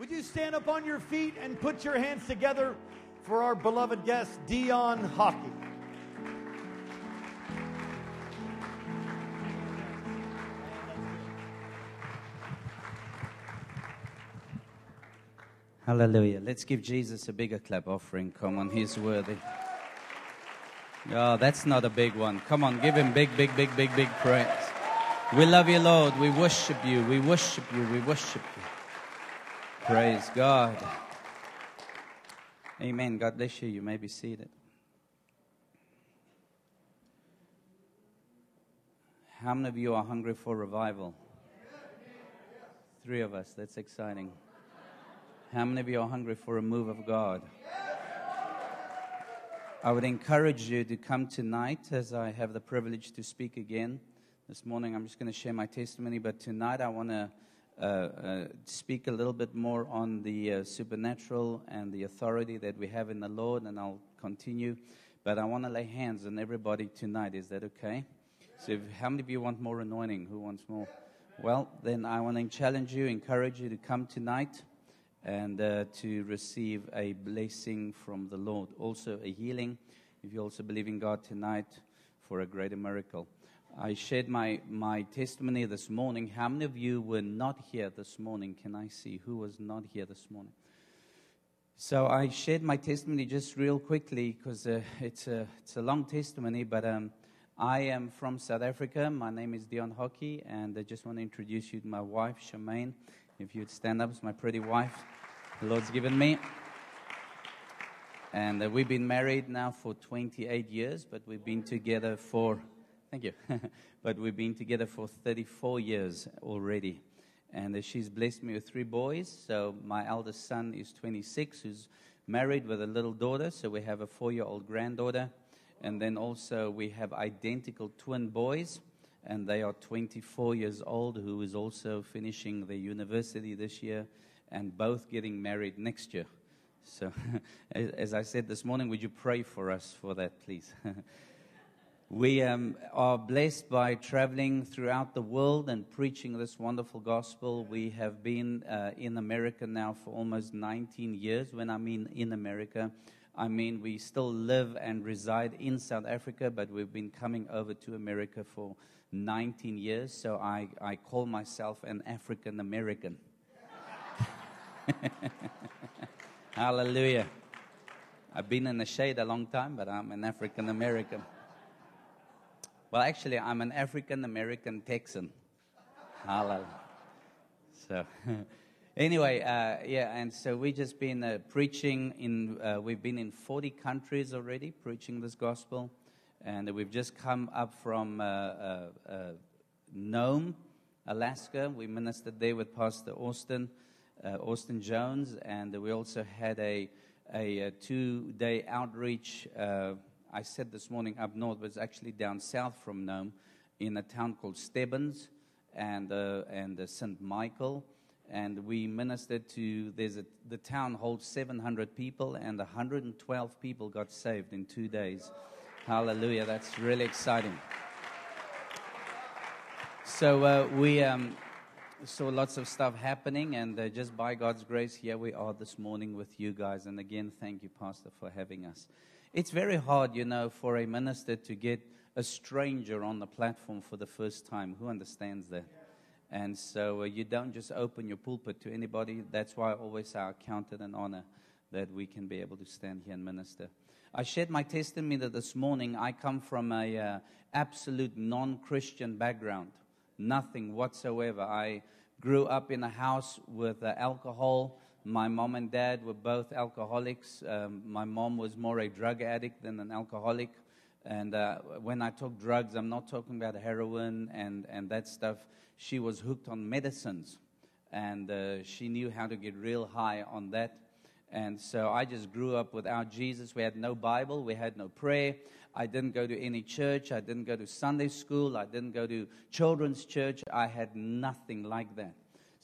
Would you stand up on your feet and put your hands together for our beloved guest, Dion Hockey? Hallelujah. Let's give Jesus a bigger clap offering. Come on, he's worthy. Oh, that's not a big one. Come on, give him big, big, big, big, big praise. We love you, Lord. We worship you. We worship you. We worship you. Praise God. Amen. God bless you. You may be seated. How many of you are hungry for revival? Three of us. That's exciting. How many of you are hungry for a move of God? I would encourage you to come tonight as I have the privilege to speak again. This morning I'm just going to share my testimony, but tonight I want to speak a little bit more on the uh, supernatural and the authority that we have in the Lord, and I'll continue. But I want to lay hands on everybody tonight. Is that okay? So, if, how many of you want more anointing? Who wants more? Well, then I want to challenge you, encourage you to come tonight and uh, to receive a blessing from the Lord. Also, a healing, if you also believe in God tonight for a greater miracle. I shared my, my testimony this morning. How many of you were not here this morning? Can I see who was not here this morning? So I shared my testimony just real quickly because uh, it's, a, it's a long testimony, but um, I am from South Africa. My name is Dion Hockey, and I just want to introduce you to my wife, Shemaine. If you'd stand up, it's my pretty wife the Lord's given me. And uh, we've been married now for 28 years, but we've been together for, thank you, but we've been together for 34 years already. And she's blessed me with three boys. So my eldest son is 26, who's married with a little daughter. So we have a four year old granddaughter. And then also we have identical twin boys and they are 24 years old, who is also finishing the university this year, and both getting married next year. So, as I said this morning, would you pray for us for that, please? we um, are blessed by traveling throughout the world and preaching this wonderful gospel. We have been uh, in America now for almost 19 years. When I mean in America, I mean we still live and reside in South Africa, but we've been coming over to America for 19 years, so I, I call myself an African American. Hallelujah. I've been in the shade a long time, but I'm an African American. Well, actually, I'm an African American Texan. So, anyway, uh, yeah, and so we've just been uh, preaching in, uh, we've been in 40 countries already, preaching this gospel. And we've just come up from uh, uh, uh, Nome, Alaska. We ministered there with Pastor Austin, Austin Jones, and we also had a, a, a two day outreach. Uh, I said this morning up north, but it's actually down south from Nome in a town called Stebbins and, uh, and St. Michael. And we ministered to, there's a, the town holds 700 people, and 112 people got saved in two days. Hallelujah. That's really exciting. So uh, we um, saw lots of stuff happening, and uh, just by God's grace, here we are this morning with you guys. And again, thank you, Pastor, for having us. It's very hard, you know, for a minister to get a stranger on the platform for the first time. Who understands that? And so uh, you don't just open your pulpit to anybody. That's why I always say I count it an honor that we can be able to stand here and minister. I shared my testimony that this morning I come from a uh, absolute non-Christian background, nothing whatsoever. I grew up in a house with uh, alcohol. My mom and dad were both alcoholics. Um, my mom was more a drug addict than an alcoholic. And uh, when I took drugs, I'm not talking about heroin and, and that stuff. She was hooked on medicines. And uh, she knew how to get real high on that. And so I just grew up without Jesus. We had no Bible, we had no prayer. I didn't go to any church, I didn't go to Sunday school, I didn't go to children's church. I had nothing like that.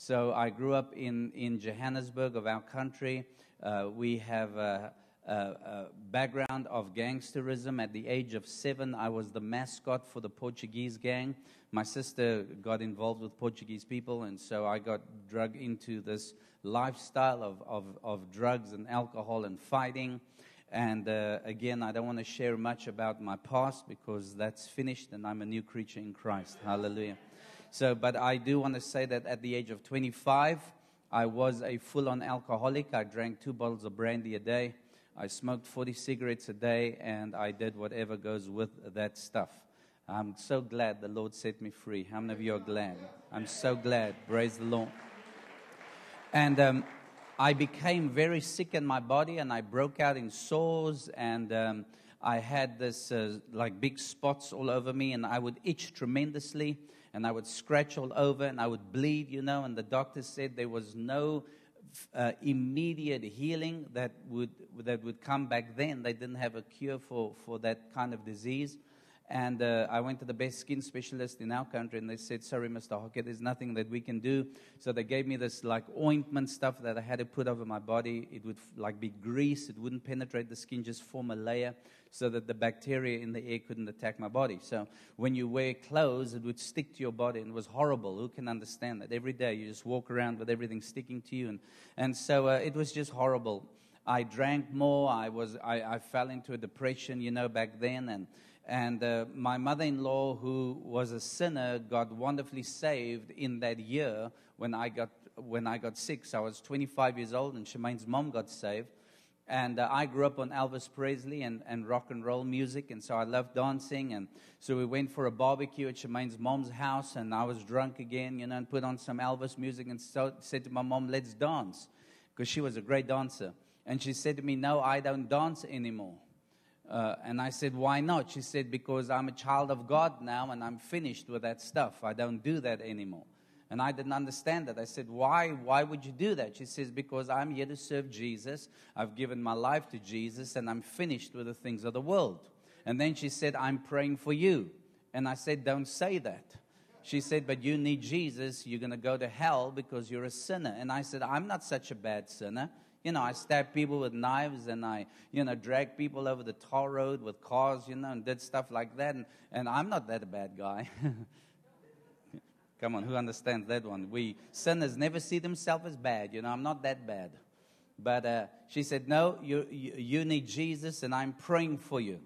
So I grew up in, in Johannesburg, of our country. Uh, we have a, uh, uh, background of gangsterism. At the age of seven, I was the mascot for the Portuguese gang. My sister got involved with Portuguese people, and so I got dragged into this lifestyle of, of, of drugs and alcohol and fighting. And uh, again, I don't want to share much about my past because that's finished and I'm a new creature in Christ. Hallelujah. So, but I do want to say that at the age of 25, I was a full on alcoholic. I drank two bottles of brandy a day. I smoked 40 cigarettes a day, and I did whatever goes with that stuff. I'm so glad the Lord set me free. How many of you are glad? I'm so glad. Praise the Lord. And um, I became very sick in my body, and I broke out in sores, and um, I had this uh, like big spots all over me, and I would itch tremendously and I would scratch all over and I would bleed, you know. And the doctor said there was no uh, immediate healing that would, that would come back then. They didn't have a cure for, for that kind of disease. And uh, I went to the best skin specialist in our country, and they said, "Sorry, Mr. Hockett, there's nothing that we can do." So they gave me this like ointment stuff that I had to put over my body. It would like be grease; it wouldn't penetrate the skin, just form a layer, so that the bacteria in the air couldn't attack my body. So when you wear clothes, it would stick to your body, and it was horrible. Who can understand that? Every day you just walk around with everything sticking to you, and and so uh, it was just horrible. I drank more. I was I, I fell into a depression, you know, back then, and and uh, my mother in law, who was a sinner, got wonderfully saved in that year when I got, when I got sick. So I was 25 years old, and Shemaine's mom got saved. And uh, I grew up on Elvis Presley and, and rock and roll music, and so I loved dancing. And so we went for a barbecue at Shemaine's mom's house, and I was drunk again, you know, and put on some Elvis music and so, said to my mom, Let's dance, because she was a great dancer. And she said to me, No, I don't dance anymore. Uh, and I said, Why not? She said, Because I'm a child of God now and I'm finished with that stuff. I don't do that anymore. And I didn't understand that. I said, Why? Why would you do that? She says, Because I'm here to serve Jesus. I've given my life to Jesus and I'm finished with the things of the world. And then she said, I'm praying for you. And I said, Don't say that. She said, But you need Jesus. You're going to go to hell because you're a sinner. And I said, I'm not such a bad sinner. You know, I stabbed people with knives and I, you know, dragged people over the tar road with cars, you know, and did stuff like that. And, and I'm not that a bad guy. Come on, who understands that one? We sinners never see themselves as bad. You know, I'm not that bad. But uh, she said, No, you, you, you need Jesus, and I'm praying for you.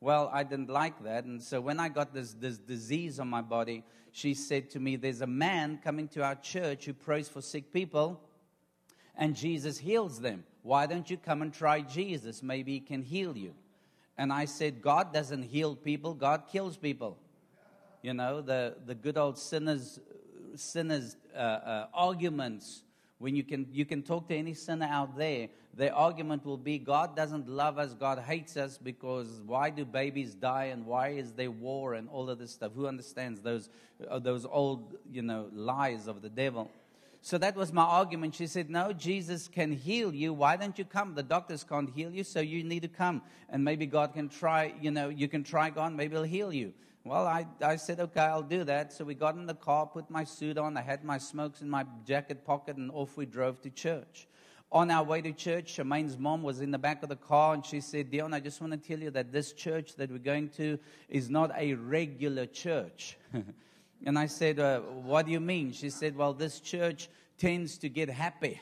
Well, I didn't like that. And so when I got this, this disease on my body, she said to me, There's a man coming to our church who prays for sick people and Jesus heals them. Why don't you come and try Jesus? Maybe he can heal you. And I said, God doesn't heal people, God kills people. You know, the, the good old sinners, sinners uh, uh, arguments, when you can, you can talk to any sinner out there, their argument will be God doesn't love us, God hates us because why do babies die and why is there war and all of this stuff? Who understands those, uh, those old, you know, lies of the devil? So that was my argument. She said, No, Jesus can heal you. Why don't you come? The doctors can't heal you, so you need to come. And maybe God can try, you know, you can try God, maybe He'll heal you. Well, I, I said, Okay, I'll do that. So we got in the car, put my suit on, I had my smokes in my jacket pocket, and off we drove to church. On our way to church, Shemaine's mom was in the back of the car and she said, Dion, I just want to tell you that this church that we're going to is not a regular church. And I said, uh, What do you mean? She said, Well, this church tends to get happy.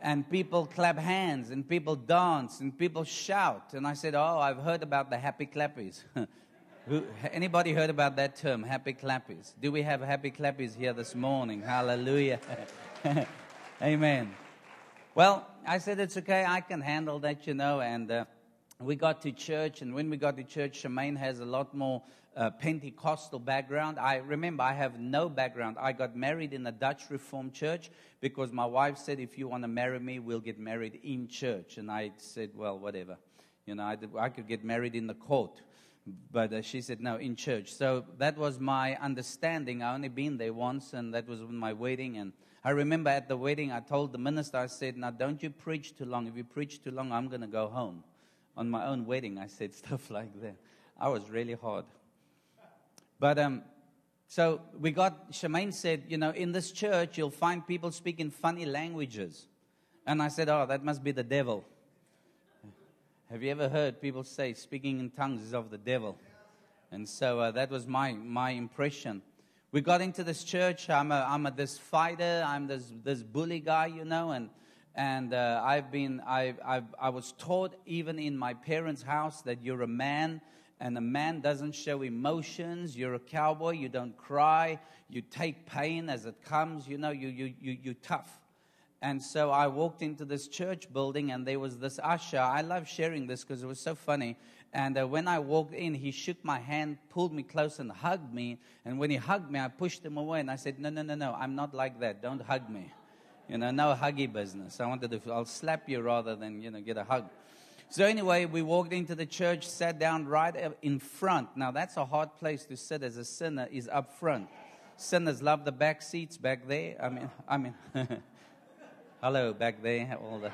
And people clap hands and people dance and people shout. And I said, Oh, I've heard about the happy clappies. Anybody heard about that term, happy clappies? Do we have happy clappies here this morning? Hallelujah. Amen. Well, I said, It's okay. I can handle that, you know. And uh, we got to church. And when we got to church, Shemaine has a lot more uh, Pentecostal background. I remember I have no background. I got married in a Dutch Reformed church because my wife said, if you want to marry me, we'll get married in church. And I said, well, whatever. You know, I, did, I could get married in the court. But uh, she said, no, in church. So that was my understanding. I only been there once, and that was my wedding. And I remember at the wedding, I told the minister, I said, now don't you preach too long. If you preach too long, I'm going to go home. On my own wedding, I said stuff like that. I was really hard. But um, so we got, Shemaine said, you know, in this church, you'll find people speaking funny languages. And I said, oh, that must be the devil. Have you ever heard people say speaking in tongues is of the devil? And so uh, that was my, my impression. We got into this church. I'm, a, I'm a, this fighter. I'm this, this bully guy, you know, and, and uh, I've been, I, I've, I was taught even in my parents' house that you're a man and a man doesn't show emotions. You're a cowboy. You don't cry. You take pain as it comes. You know, you, you, you, you're tough. And so I walked into this church building, and there was this usher. I love sharing this because it was so funny. And uh, when I walked in, he shook my hand, pulled me close, and hugged me. And when he hugged me, I pushed him away, and I said, "No, no, no, no, I'm not like that. Don't hug me. You know, no huggy business. I wanted to. I'll slap you rather than you know get a hug." So anyway, we walked into the church, sat down right in front. Now that's a hard place to sit as a sinner. Is up front. Sinners love the back seats back there. I mean, I mean. Hello, back there. All the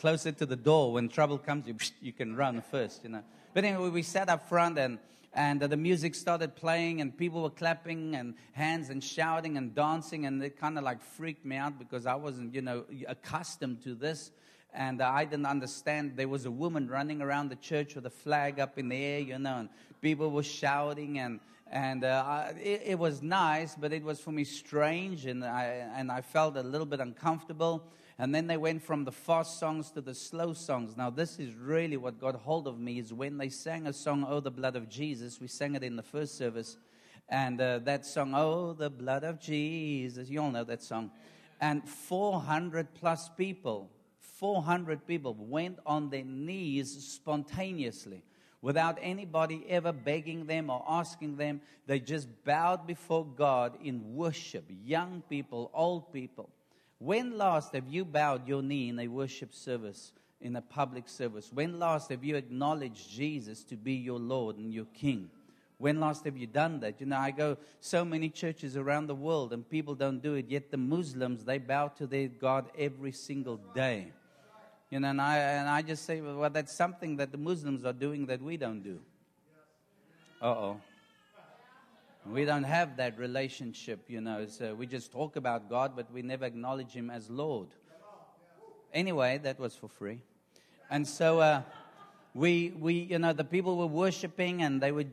closer to the door. When trouble comes, you, you can run first, you know. But anyway, we sat up front and and uh, the music started playing and people were clapping and hands and shouting and dancing and it kind of like freaked me out because I wasn't, you know, accustomed to this and I didn't understand. There was a woman running around the church with a flag up in the air, you know, and people were shouting and and uh, it, it, was nice, but it was for me strange, and I, and I felt a little bit uncomfortable. And then they went from the fast songs to the slow songs. Now, this is really what got hold of me is when they sang a song, Oh, the blood of Jesus. We sang it in the first service. And uh, that song, Oh, the blood of Jesus. You all know that song. And 400 plus people, 400 people went on their knees spontaneously without anybody ever begging them or asking them. They just bowed before God in worship. Young people, old people. When last have you bowed your knee in a worship service, in a public service? When last have you acknowledged Jesus to be your Lord and your King? When last have you done that? You know, I go so many churches around the world and people don't do it, yet the Muslims, they bow to their God every single day. You know, and I, and I just say, well, that's something that the Muslims are doing that we don't do. Uh oh. We don't have that relationship, you know. So we just talk about God, but we never acknowledge Him as Lord. Anyway, that was for free. And so uh, we, we, you know, the people were worshiping and they were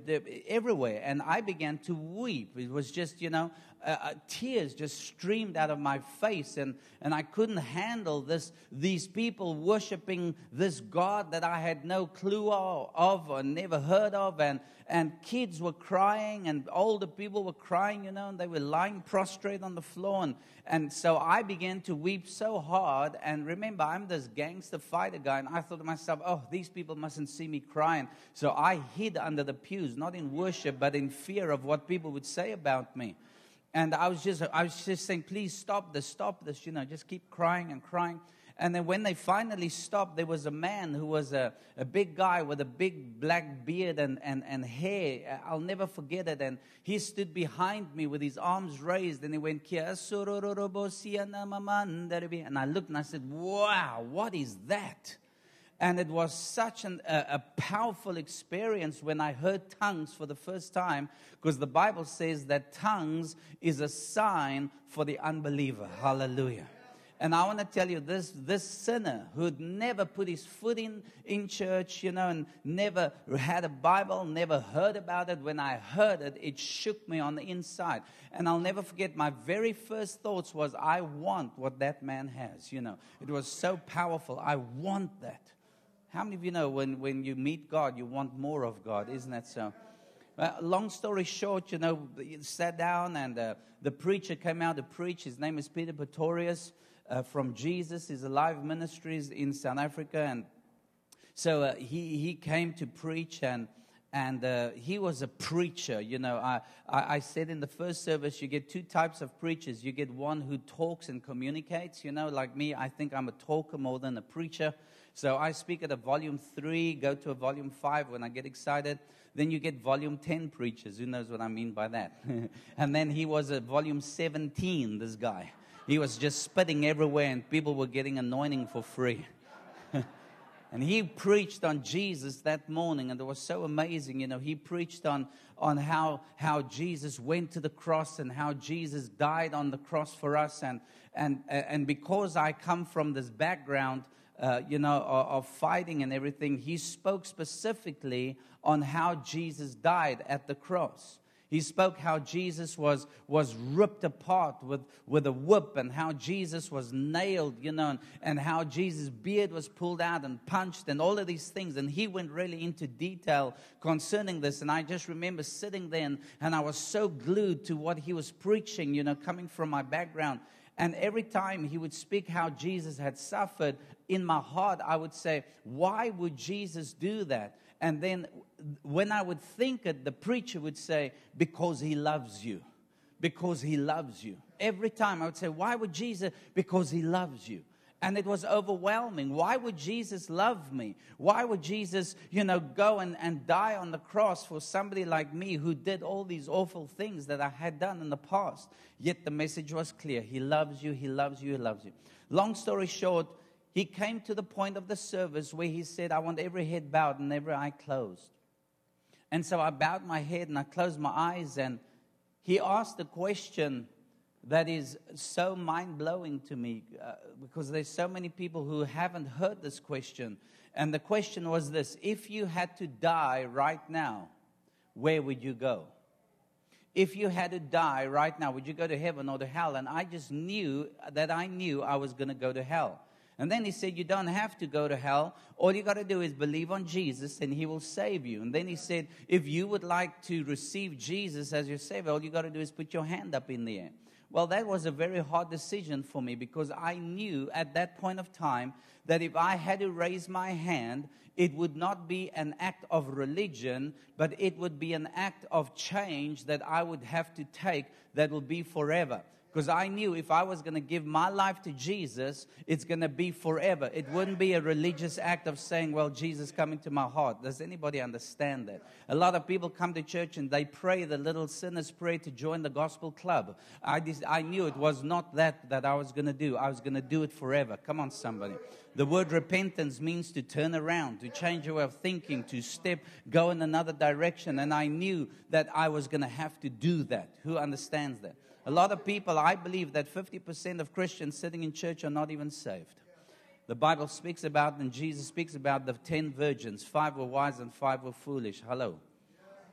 everywhere. And I began to weep. It was just, you know, uh, tears just streamed out of my face and, and i couldn't handle this these people worshiping this god that i had no clue of or never heard of and, and kids were crying and older people were crying you know and they were lying prostrate on the floor and, and so i began to weep so hard and remember i'm this gangster fighter guy and i thought to myself oh these people mustn't see me crying. So i hid under the pews not in worship but in fear of what people would say about me and I was just, I was just saying, please stop this, stop this, you know, just keep crying and crying. And then when they finally stopped, there was a man who was a, a big guy with a big black beard and, and, and hair. I'll never forget it. And he stood behind me with his arms raised and he went, and I looked and I said, wow, what is that? And it was such an, a, a, powerful experience when I heard tongues for the first time, because the Bible says that tongues is a sign for the unbeliever. Hallelujah. And I want to tell you this this sinner who'd never put his foot in, in church, you know, and never had a Bible, never heard about it. When I heard it, it shook me on the inside. And I'll never forget my very first thoughts was, I want what that man has, you know. It was so powerful. I want that. How many of you know when, when you meet God, you want more of God? Isn't that so? Long story short, you know, you sat down and uh, the preacher came out to preach. His name is Peter Pretorius uh, from Jesus. He's Alive Ministries in South Africa. And so uh, he, he came to preach and and uh, he was a preacher. You know, I, I, I, said in the first service, you get two types of preachers. You get one who talks and communicates. You know, like me, I think I'm a talker more than a preacher. So I speak at a volume three, go to a volume five when I get excited. Then you get volume 10 preachers. Who knows what I mean by that? and then he was a volume 17, this guy. He was just spitting everywhere, and people were getting anointing for free. and he preached on Jesus that morning, and it was so amazing. You know, he preached on, on how, how Jesus went to the cross and how Jesus died on the cross for us. And, and, and because I come from this background, uh, you know, of, of fighting and everything, he spoke specifically on how Jesus died at the cross. He spoke how Jesus was, was ripped apart with, with a whip and how Jesus was nailed, you know, and, and how Jesus' beard was pulled out and punched and all of these things. And he went really into detail concerning this. And I just remember sitting there and, and I was so glued to what he was preaching, you know, coming from my background. And every time he would speak how Jesus had suffered, in my heart, I would say, Why would Jesus do that? And then when I would think it, the preacher would say, Because he loves you. Because he loves you. Every time I would say, Why would Jesus? Because he loves you. And it was overwhelming. Why would Jesus love me? Why would Jesus, you know, go and, and die on the cross for somebody like me who did all these awful things that I had done in the past? Yet the message was clear He loves you, He loves you, He loves you. Long story short, he came to the point of the service where he said, I want every head bowed and every eye closed. And so I bowed my head and I closed my eyes, and he asked a question that is so mind blowing to me uh, because there's so many people who haven't heard this question. And the question was this If you had to die right now, where would you go? If you had to die right now, would you go to heaven or to hell? And I just knew that I knew I was going to go to hell. And then he said, You don't have to go to hell. All you got to do is believe on Jesus and he will save you. And then he said, If you would like to receive Jesus as your Savior, all you got to do is put your hand up in the air. Well, that was a very hard decision for me because I knew at that point of time that if I had to raise my hand, it would not be an act of religion, but it would be an act of change that I would have to take that will be forever because I knew if I was going to give my life to Jesus, it's going to be forever. It wouldn't be a religious act of saying, Well, Jesus coming to my heart. Does anybody understand that? A lot of people come to church and they pray the little sinner's prayer to join the gospel club. I, just, I knew it was not that that I was going to do. I was going to do it forever. Come on, somebody. The word repentance means to turn around, to change your way of thinking, to step, go in another direction. And I knew that I was going to have to do that. Who understands that? A lot of people, I believe that 50% of Christians sitting in church are not even saved. The Bible speaks about, and Jesus speaks about the 10 virgins. Five were wise and five were foolish. Hello.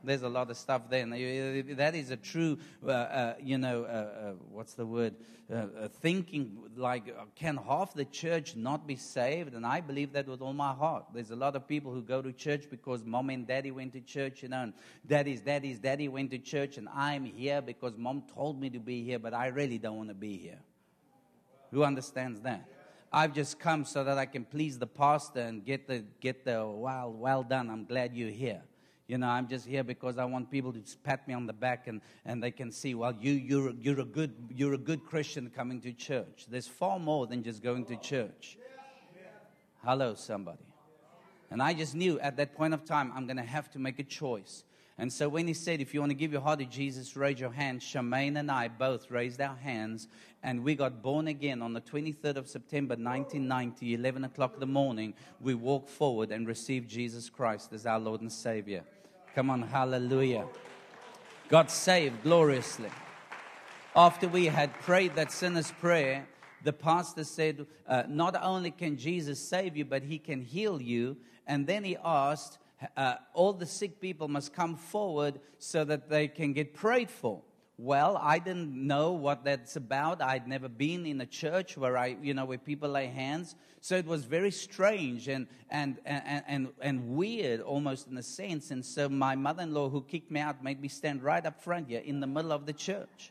There's a lot of stuff there. That is a true, uh, uh, you know, uh, uh what's the word? Uh, uh, thinking like, can half the church not be saved? And I believe that with all my heart. There's a lot of people who go to church because mom and daddy went to church, you know, and daddy's daddy's daddy went to church, and I'm here because mom told me to be here, but I really don't want to be here. Who understands that? I've just come so that I can please the pastor and get the get the well well done. I'm glad you're here. You know, I'm just here because I want people to pat me on the back and, and they can see, well, you, you're, you're, a good, you're a good Christian coming to church. There's far more than just going to church. Hello, somebody. And I just knew at that point of time, I'm going to have to make a choice. And so when he said, if you want to give your heart to Jesus, raise your hand, Shemaine and I both raised our hands. And we got born again on the 23rd of September, 1990, 11 o'clock in the morning. We walked forward and received Jesus Christ as our Lord and Savior. Come on, hallelujah. Got saved gloriously. After we had prayed that sinner's prayer, the pastor said, uh, Not only can Jesus save you, but he can heal you. And then he asked, uh, All the sick people must come forward so that they can get prayed for. Well, I didn't know what that's about. I'd never been in a church where I, you know, where people lay hands. So it was very strange and, and, and, and, and weird almost in a sense. And so my mother-in-law who kicked me out made me stand right up front here in the middle of the church.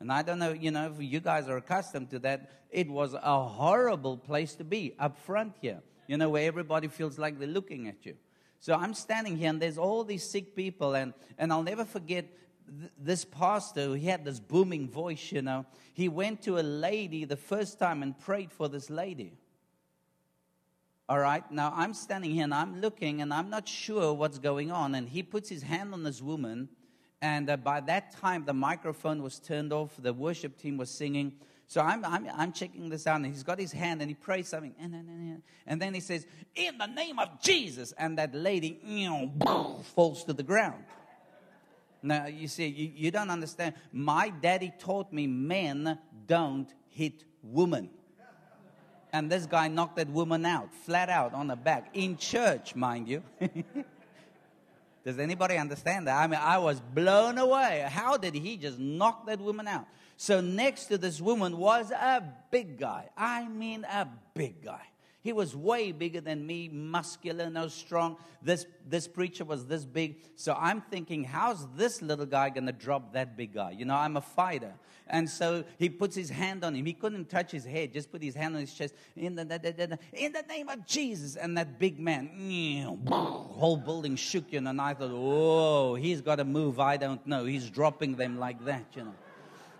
And I don't know, you know, if you guys are accustomed to that. It was a horrible place to be up front here, you know, where everybody feels like they're looking at you. So I'm standing here and there's all these sick people and, and I'll never forget this pastor, he had this booming voice, you know. He went to a lady the first time and prayed for this lady. All right, now I'm standing here and I'm looking and I'm not sure what's going on. And he puts his hand on this woman. And uh, by that time, the microphone was turned off, the worship team was singing. So I'm, I'm, I'm checking this out, and he's got his hand and he prays something. And then he says, In the name of Jesus. And that lady falls to the ground. Now, you see, you, you don't understand. My daddy taught me men don't hit women. And this guy knocked that woman out, flat out on the back, in church, mind you. Does anybody understand that? I mean, I was blown away. How did he just knock that woman out? So, next to this woman was a big guy. I mean, a big guy. He was way bigger than me, muscular, no strong. This, this preacher was this big. So I'm thinking, how's this little guy going to drop that big guy? You know, I'm a fighter. And so he puts his hand on him. He couldn't touch his head, just put his hand on his chest. In the, in the name of Jesus. And that big man, whole building shook, you know. And I thought, oh, he's got to move. I don't know. He's dropping them like that, you know.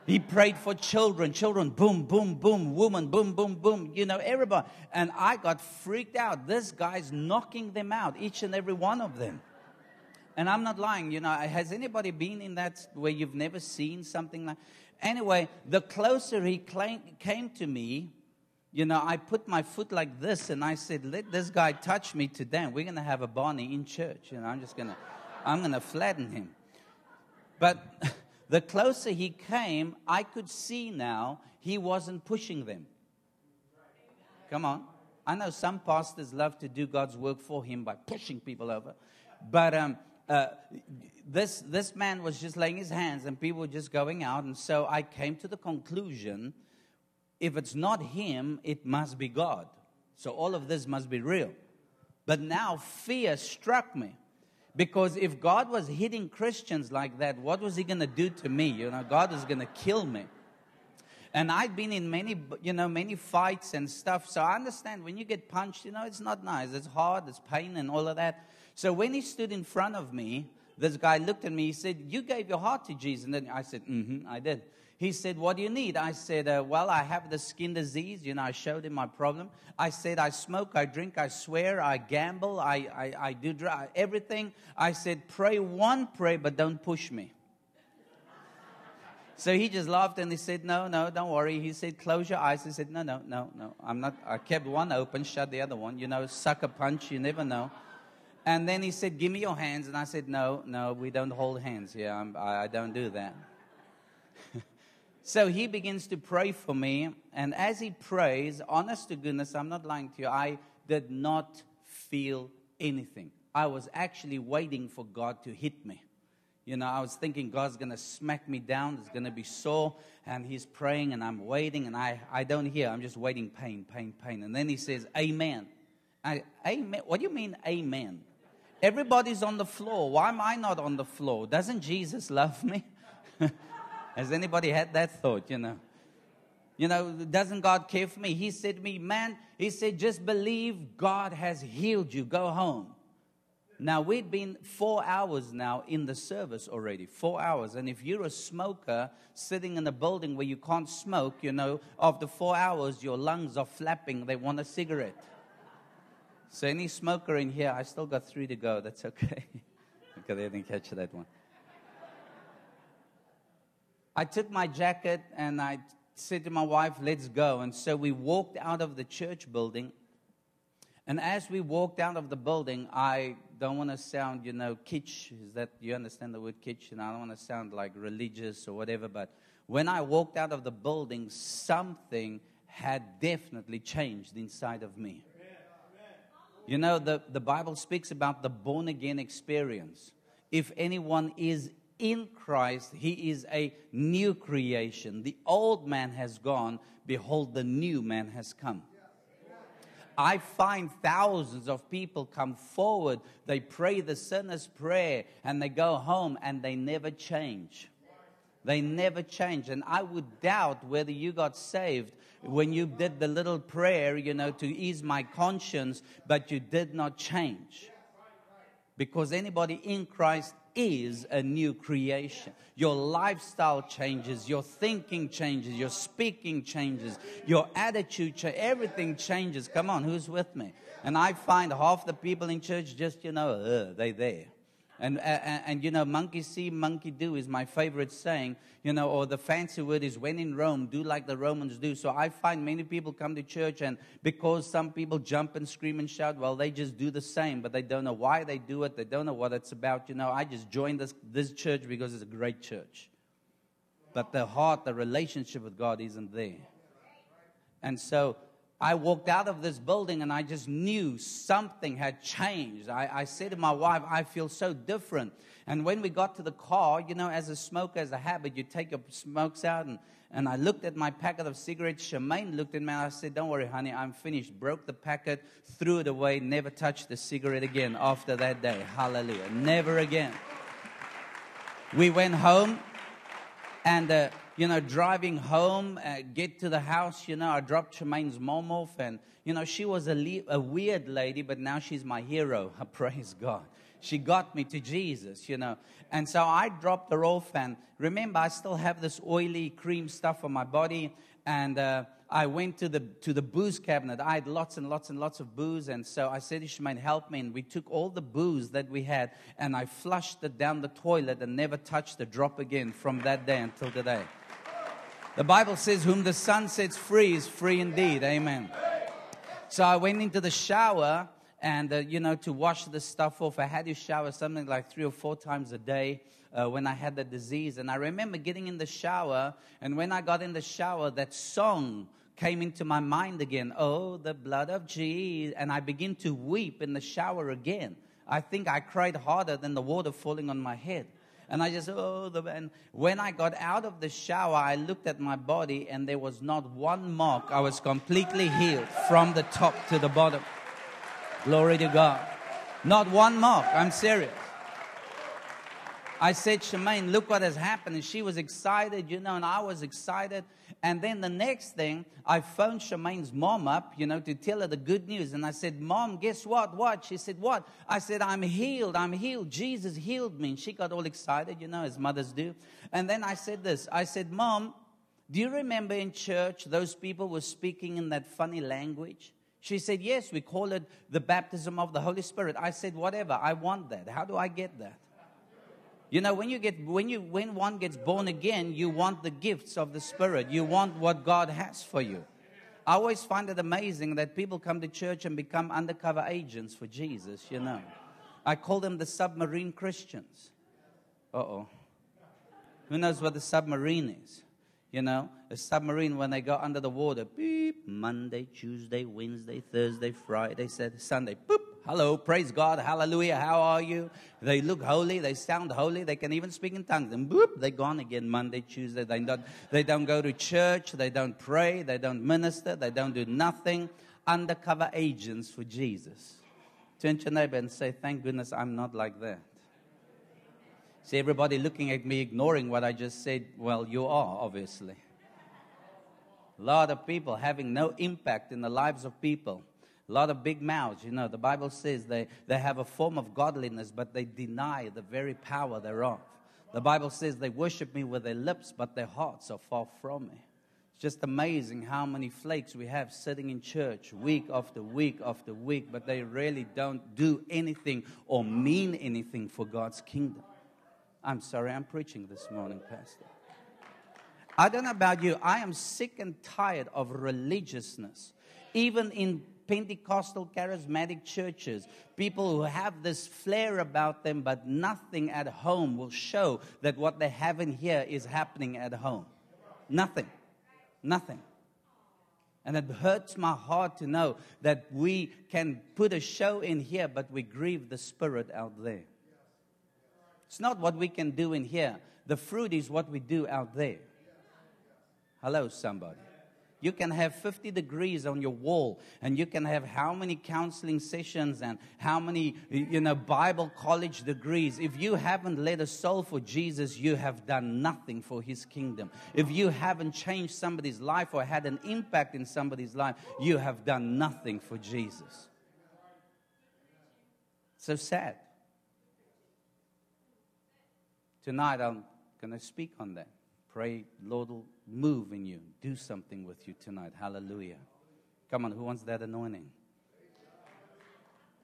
He prayed for children, children, boom, boom, boom, woman, boom, boom, boom, you know, everybody. And I got freaked out. This guy's knocking them out, each and every one of them. And I'm not lying, you know, has anybody been in that where you've never seen something like Anyway, the closer he came to me, you know, I put my foot like this and I said, let this guy touch me today. We're going to have a Barney in church. You know, I'm just going to, I'm going to flatten him. But The closer he came, I could see now he wasn't pushing them. Come on. I know some pastors love to do God's work for him by pushing people over. But um, uh, this, this man was just laying his hands and people were just going out. And so I came to the conclusion if it's not him, it must be God. So all of this must be real. But now fear struck me. Because if God was hitting Christians like that, what was He going to do to me? You know, God is going to kill me. And I've been in many, you know, many fights and stuff. So I understand when you get punched, you know, it's not nice. It's hard, it's pain and all of that. So when he stood in front of me, this guy looked at me. He said, You gave your heart to Jesus. And then I said, Mm hmm, I did. He said, What do you need? I said, uh, Well, I have the skin disease. You know, I showed him my problem. I said, I smoke, I drink, I swear, I gamble, I, I, I do dry, everything. I said, Pray one prayer, but don't push me. So he just laughed and he said, No, no, don't worry. He said, Close your eyes. He said, No, no, no, no. I'm not. I kept one open, shut the other one. You know, sucker punch, you never know. And then he said, Give me your hands. And I said, No, no, we don't hold hands here. I'm, I, I don't do that. So he begins to pray for me. And as he prays, honest to goodness, I'm not lying to you, I did not feel anything. I was actually waiting for God to hit me. You know, I was thinking God's going to smack me down. It's going to be sore. And he's praying and I'm waiting and I, I don't hear. I'm just waiting pain, pain, pain. And then he says, Amen. I, amen. What do you mean, Amen? Everybody's on the floor. Why am I not on the floor? Doesn't Jesus love me? Has anybody had that thought, you know? You know, doesn't God care for me? He said to me, man, he said, just believe God has healed you. Go home. Now, we'd been four hours now in the service already, four hours. And if you're a smoker sitting in a building where you can't smoke, you know, after four hours, your lungs are flapping. They want a cigarette. So, any smoker in here, I still got three to go. That's okay. okay, they didn't catch that one. I took my jacket and I said to my wife, let's go. And so we walked out of the church building. And as we walked out of the building, I don't want to sound, you know, kitsch. Is that, you understand the word kitsch? And I don't want to sound like religious or whatever. But when I walked out of the building, something had definitely changed inside of me. You know, the, the Bible speaks about the born again experience. If anyone is in Christ, he is a new creation. The old man has gone, behold, the new man has come. I find thousands of people come forward, they pray the sinner's prayer, and they go home and they never change. They never change. And I would doubt whether you got saved when you did the little prayer, you know, to ease my conscience, but you did not change. Because anybody in Christ is a new creation. Your lifestyle changes, your thinking changes, your speaking changes, your attitude changes, everything changes. Come on, who's with me? And I find half the people in church just, you know, uh, they there. And, and, and, you know, monkey see, monkey do is my favorite saying, you know, or the fancy word is when in Rome, do like the Romans do. So I find many people come to church and because some people jump and scream and shout, well, they just do the same, but they don't know why they do it. They don't know what it's about. You know, I just joined this, this church because it's a great church. But the heart, the relationship with God isn't there. And so I walked out of this building and I just knew something had changed. I, I, said to my wife, I feel so different. And when we got to the car, you know, as a smoker, as a habit, you take your smokes out. And, and I looked at my packet of cigarettes. Shemaine looked at me and I said, Don't worry, honey, I'm finished. Broke the packet, threw it away, never touched the cigarette again after that day. Hallelujah. Never again. We went home and. Uh, you know, driving home, uh, get to the house, you know, I dropped Shemaine's mom off, and, you know, she was a, le- a weird lady, but now she's my hero. Praise God. She got me to Jesus, you know. And so I dropped her off, and remember, I still have this oily cream stuff on my body, and uh, I went to the, to the booze cabinet. I had lots and lots and lots of booze. And so I said to help me. And we took all the booze that we had and I flushed it down the toilet and never touched a drop again from that day until today. The Bible says, Whom the Son sets free is free indeed. Amen. So I went into the shower and, uh, you know, to wash the stuff off. I had to shower something like three or four times a day. Uh, when I had the disease. And I remember getting in the shower, and when I got in the shower, that song came into my mind again. Oh, the blood of Jesus. And I began to weep in the shower again. I think I cried harder than the water falling on my head. And I just, oh, the, and when I got out of the shower, I looked at my body and there was not one mark. I was completely healed from the top to the bottom. Glory to God. Not one mark. I'm serious. I said, Shemaine, look what has happened. And she was excited, you know, and I was excited. And then the next thing, I phoned Shemaine's mom up, you know, to tell her the good news. And I said, Mom, guess what? What? She said, What? I said, I'm healed. I'm healed. Jesus healed me. And she got all excited, you know, as mothers do. And then I said this I said, Mom, do you remember in church those people were speaking in that funny language? She said, Yes, we call it the baptism of the Holy Spirit. I said, Whatever, I want that. How do I get that? You know, when you get when you when one gets born again, you want the gifts of the Spirit. You want what God has for you. I always find it amazing that people come to church and become undercover agents for Jesus, you know. I call them the submarine Christians. Uh oh. Who knows what the submarine is? You know, a submarine when they go under the water, beep, Monday, Tuesday, Wednesday, Thursday, Friday, Saturday, Sunday, boop, hello, praise God, hallelujah, how are you? They look holy, they sound holy, they can even speak in tongues, and boop, they're gone again Monday, Tuesday. They don't, they don't go to church, they don't pray, they don't minister, they don't do nothing. Undercover agents for Jesus. Turn to your neighbor and say, Thank goodness I'm not like that. See, everybody looking at me, ignoring what I just said. Well, you are, obviously. A lot of people having no impact in the lives of people. A lot of big mouths. You know, the Bible says they, they have a form of godliness, but they deny the very power thereof. The Bible says they worship me with their lips, but their hearts are far from me. It's just amazing how many flakes we have sitting in church week after week after week, but they really don't do anything or mean anything for God's kingdom. I'm sorry, I'm preaching this morning, Pastor. I don't know about you, I am sick and tired of religiousness. Even in Pentecostal charismatic churches, people who have this flair about them, but nothing at home will show that what they have in here is happening at home. Nothing. Nothing. And it hurts my heart to know that we can put a show in here, but we grieve the spirit out there. It's not what we can do in here. The fruit is what we do out there. Hello, somebody. You can have 50 degrees on your wall, and you can have how many counseling sessions and how many, you know, Bible college degrees. If you haven't led a soul for Jesus, you have done nothing for his kingdom. If you haven't changed somebody's life or had an impact in somebody's life, you have done nothing for Jesus. So sad. Tonight, I'm going to speak on that. Pray, Lord move in you, do something with you tonight. Hallelujah. Come on, who wants that anointing?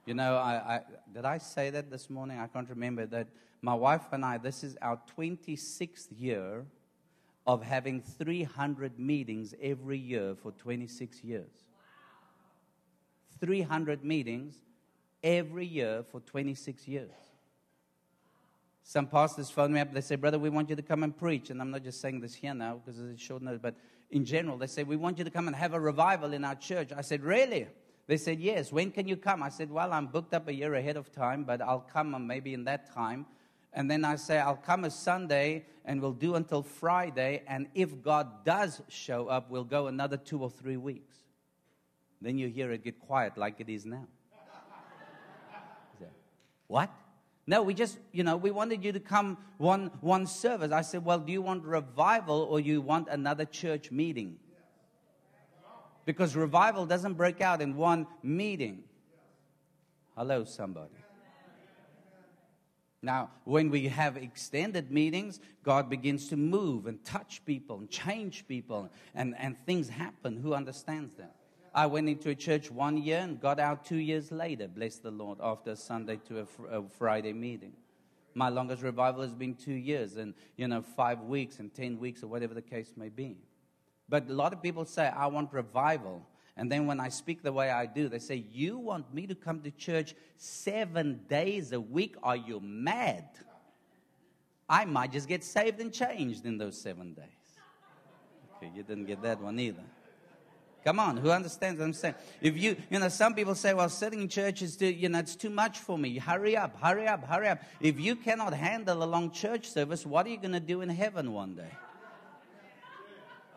You know, I, I, did I say that this morning? I can't remember that my wife and I, this is our 26th year of having 300 meetings every year for 26 years. 300 meetings every year for 26 years. Some pastors phone me up. They say, Brother, we want you to come and preach. And I'm not just saying this here now because it's short notice, but in general. They say, We want you to come and have a revival in our church. I said, Really? They said, Yes. When can you come? I said, Well, I'm booked up a year ahead of time, but I'll come maybe in that time. And then I say, I'll come a Sunday and we'll do until Friday. And if God does show up, we'll go another two or three weeks. Then you hear it get quiet like it is now. what? No, we just, you know, we wanted you to come one, one service. I said, well, do you want revival or you want another church meeting? Because revival doesn't break out in one meeting. Hello, somebody. Now, when we have extended meetings, God begins to move and touch people and change people, and, and things happen. Who understands that? I went into a church one year and got out two years later, bless the Lord, after a Sunday to a, fr- a Friday meeting. My longest revival has been two years and, you know, five weeks and 10 weeks or whatever the case may be. But a lot of people say, I want revival. And then when I speak the way I do, they say, You want me to come to church seven days a week? Are you mad? I might just get saved and changed in those seven days. Okay, you didn't get that one either. Come on, who understands what I'm saying? If you, you know, some people say, well, sitting in church is, too, you know, it's too much for me. Hurry up, hurry up, hurry up. If you cannot handle a long church service, what are you going to do in heaven one day?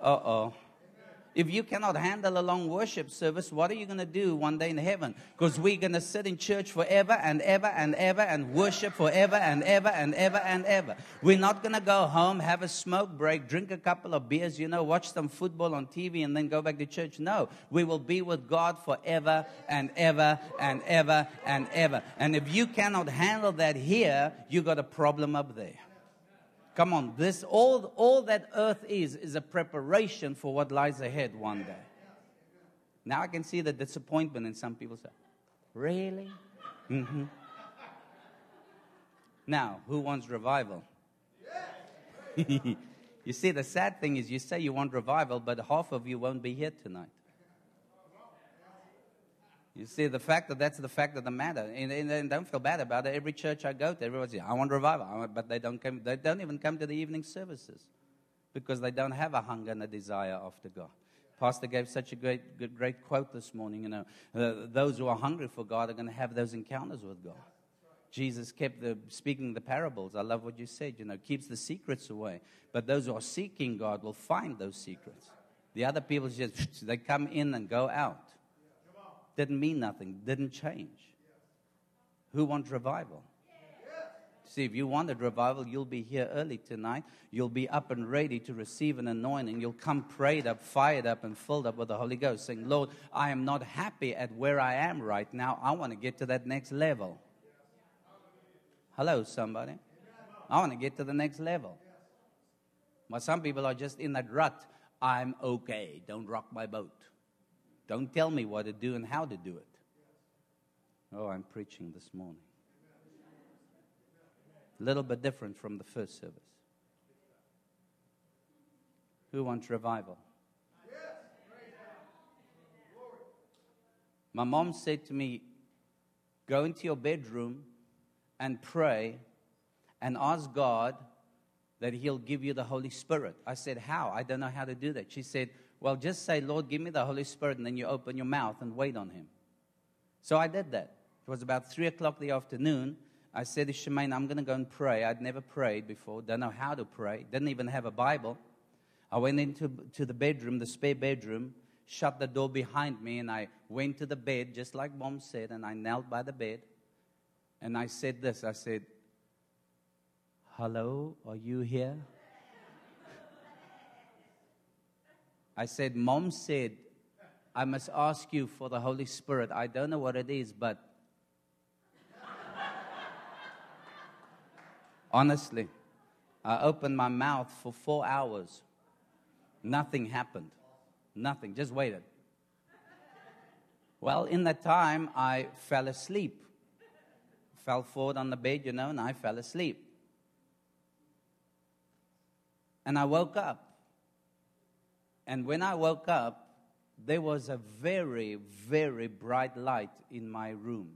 Uh oh. If you cannot handle a long worship service, what are you going to do one day in heaven? Because we're going to sit in church forever and ever and ever and worship forever and ever and ever and ever. We're not going to go home, have a smoke break, drink a couple of beers, you know, watch some football on TV and then go back to church. No, we will be with God forever and ever and ever and ever. And if you cannot handle that here, you got a problem up there. Come on, this all, all that earth is is a preparation for what lies ahead one day. Now I can see the disappointment in some people's eyes. Really? Mm-hmm. Now, who wants revival? you see, the sad thing is you say you want revival, but half of you won't be here tonight. You see, the fact that that's the fact of the matter, and, and, and, don't feel bad about it. Every church I go to, everybody's, I want revival, but they don't come. They don't even come to the evening services because they don't have a hunger and a desire after God. Pastor gave such a great, good, great quote this morning. You know, uh, those who are hungry for God are going to have those encounters with God. Jesus kept the, speaking the parables. I love what you said. You know, keeps the secrets away. But those who are seeking God will find those secrets. The other people just they come in and go out didn't mean nothing, didn't change. Who wants revival? See, if you wanted revival, you'll be here early tonight. You'll be up and ready to receive an anointing. You'll come prayed up, fired up, and filled up with the Holy Ghost, saying, Lord, I am not happy at where I am right now. I want to get to that next level. Hello, somebody. I want to get to the next level. But some people are just in that rut. I'm okay. Don't rock my boat. Don't tell me what to do and how to do it. Oh, I'm preaching this morning. A little bit different from the first service. Who wants revival? My mom said to me, Go into your bedroom and pray and ask God that He'll give you the Holy Spirit. I said, How? I don't know how to do that. She said, well, just say, Lord, give me the Holy Spirit, and then you open your mouth and wait on Him. So I did that. It was about 3 o'clock the afternoon. I said to Shemaine, I'm going to go and pray. I'd never prayed before, don't know how to pray, didn't even have a Bible. I went into to the bedroom, the spare bedroom, shut the door behind me, and I went to the bed, just like mom said, and I knelt by the bed. And I said this I said, Hello, are you here? I said, Mom said, I must ask you for the Holy Spirit. I don't know what it is, but honestly, I opened my mouth for four hours. Nothing happened. Nothing. Just waited. Well, in that time, I fell asleep. Fell forward on the bed, you know, and I fell asleep. And I woke up. And when I woke up, there was a very, very bright light in my room.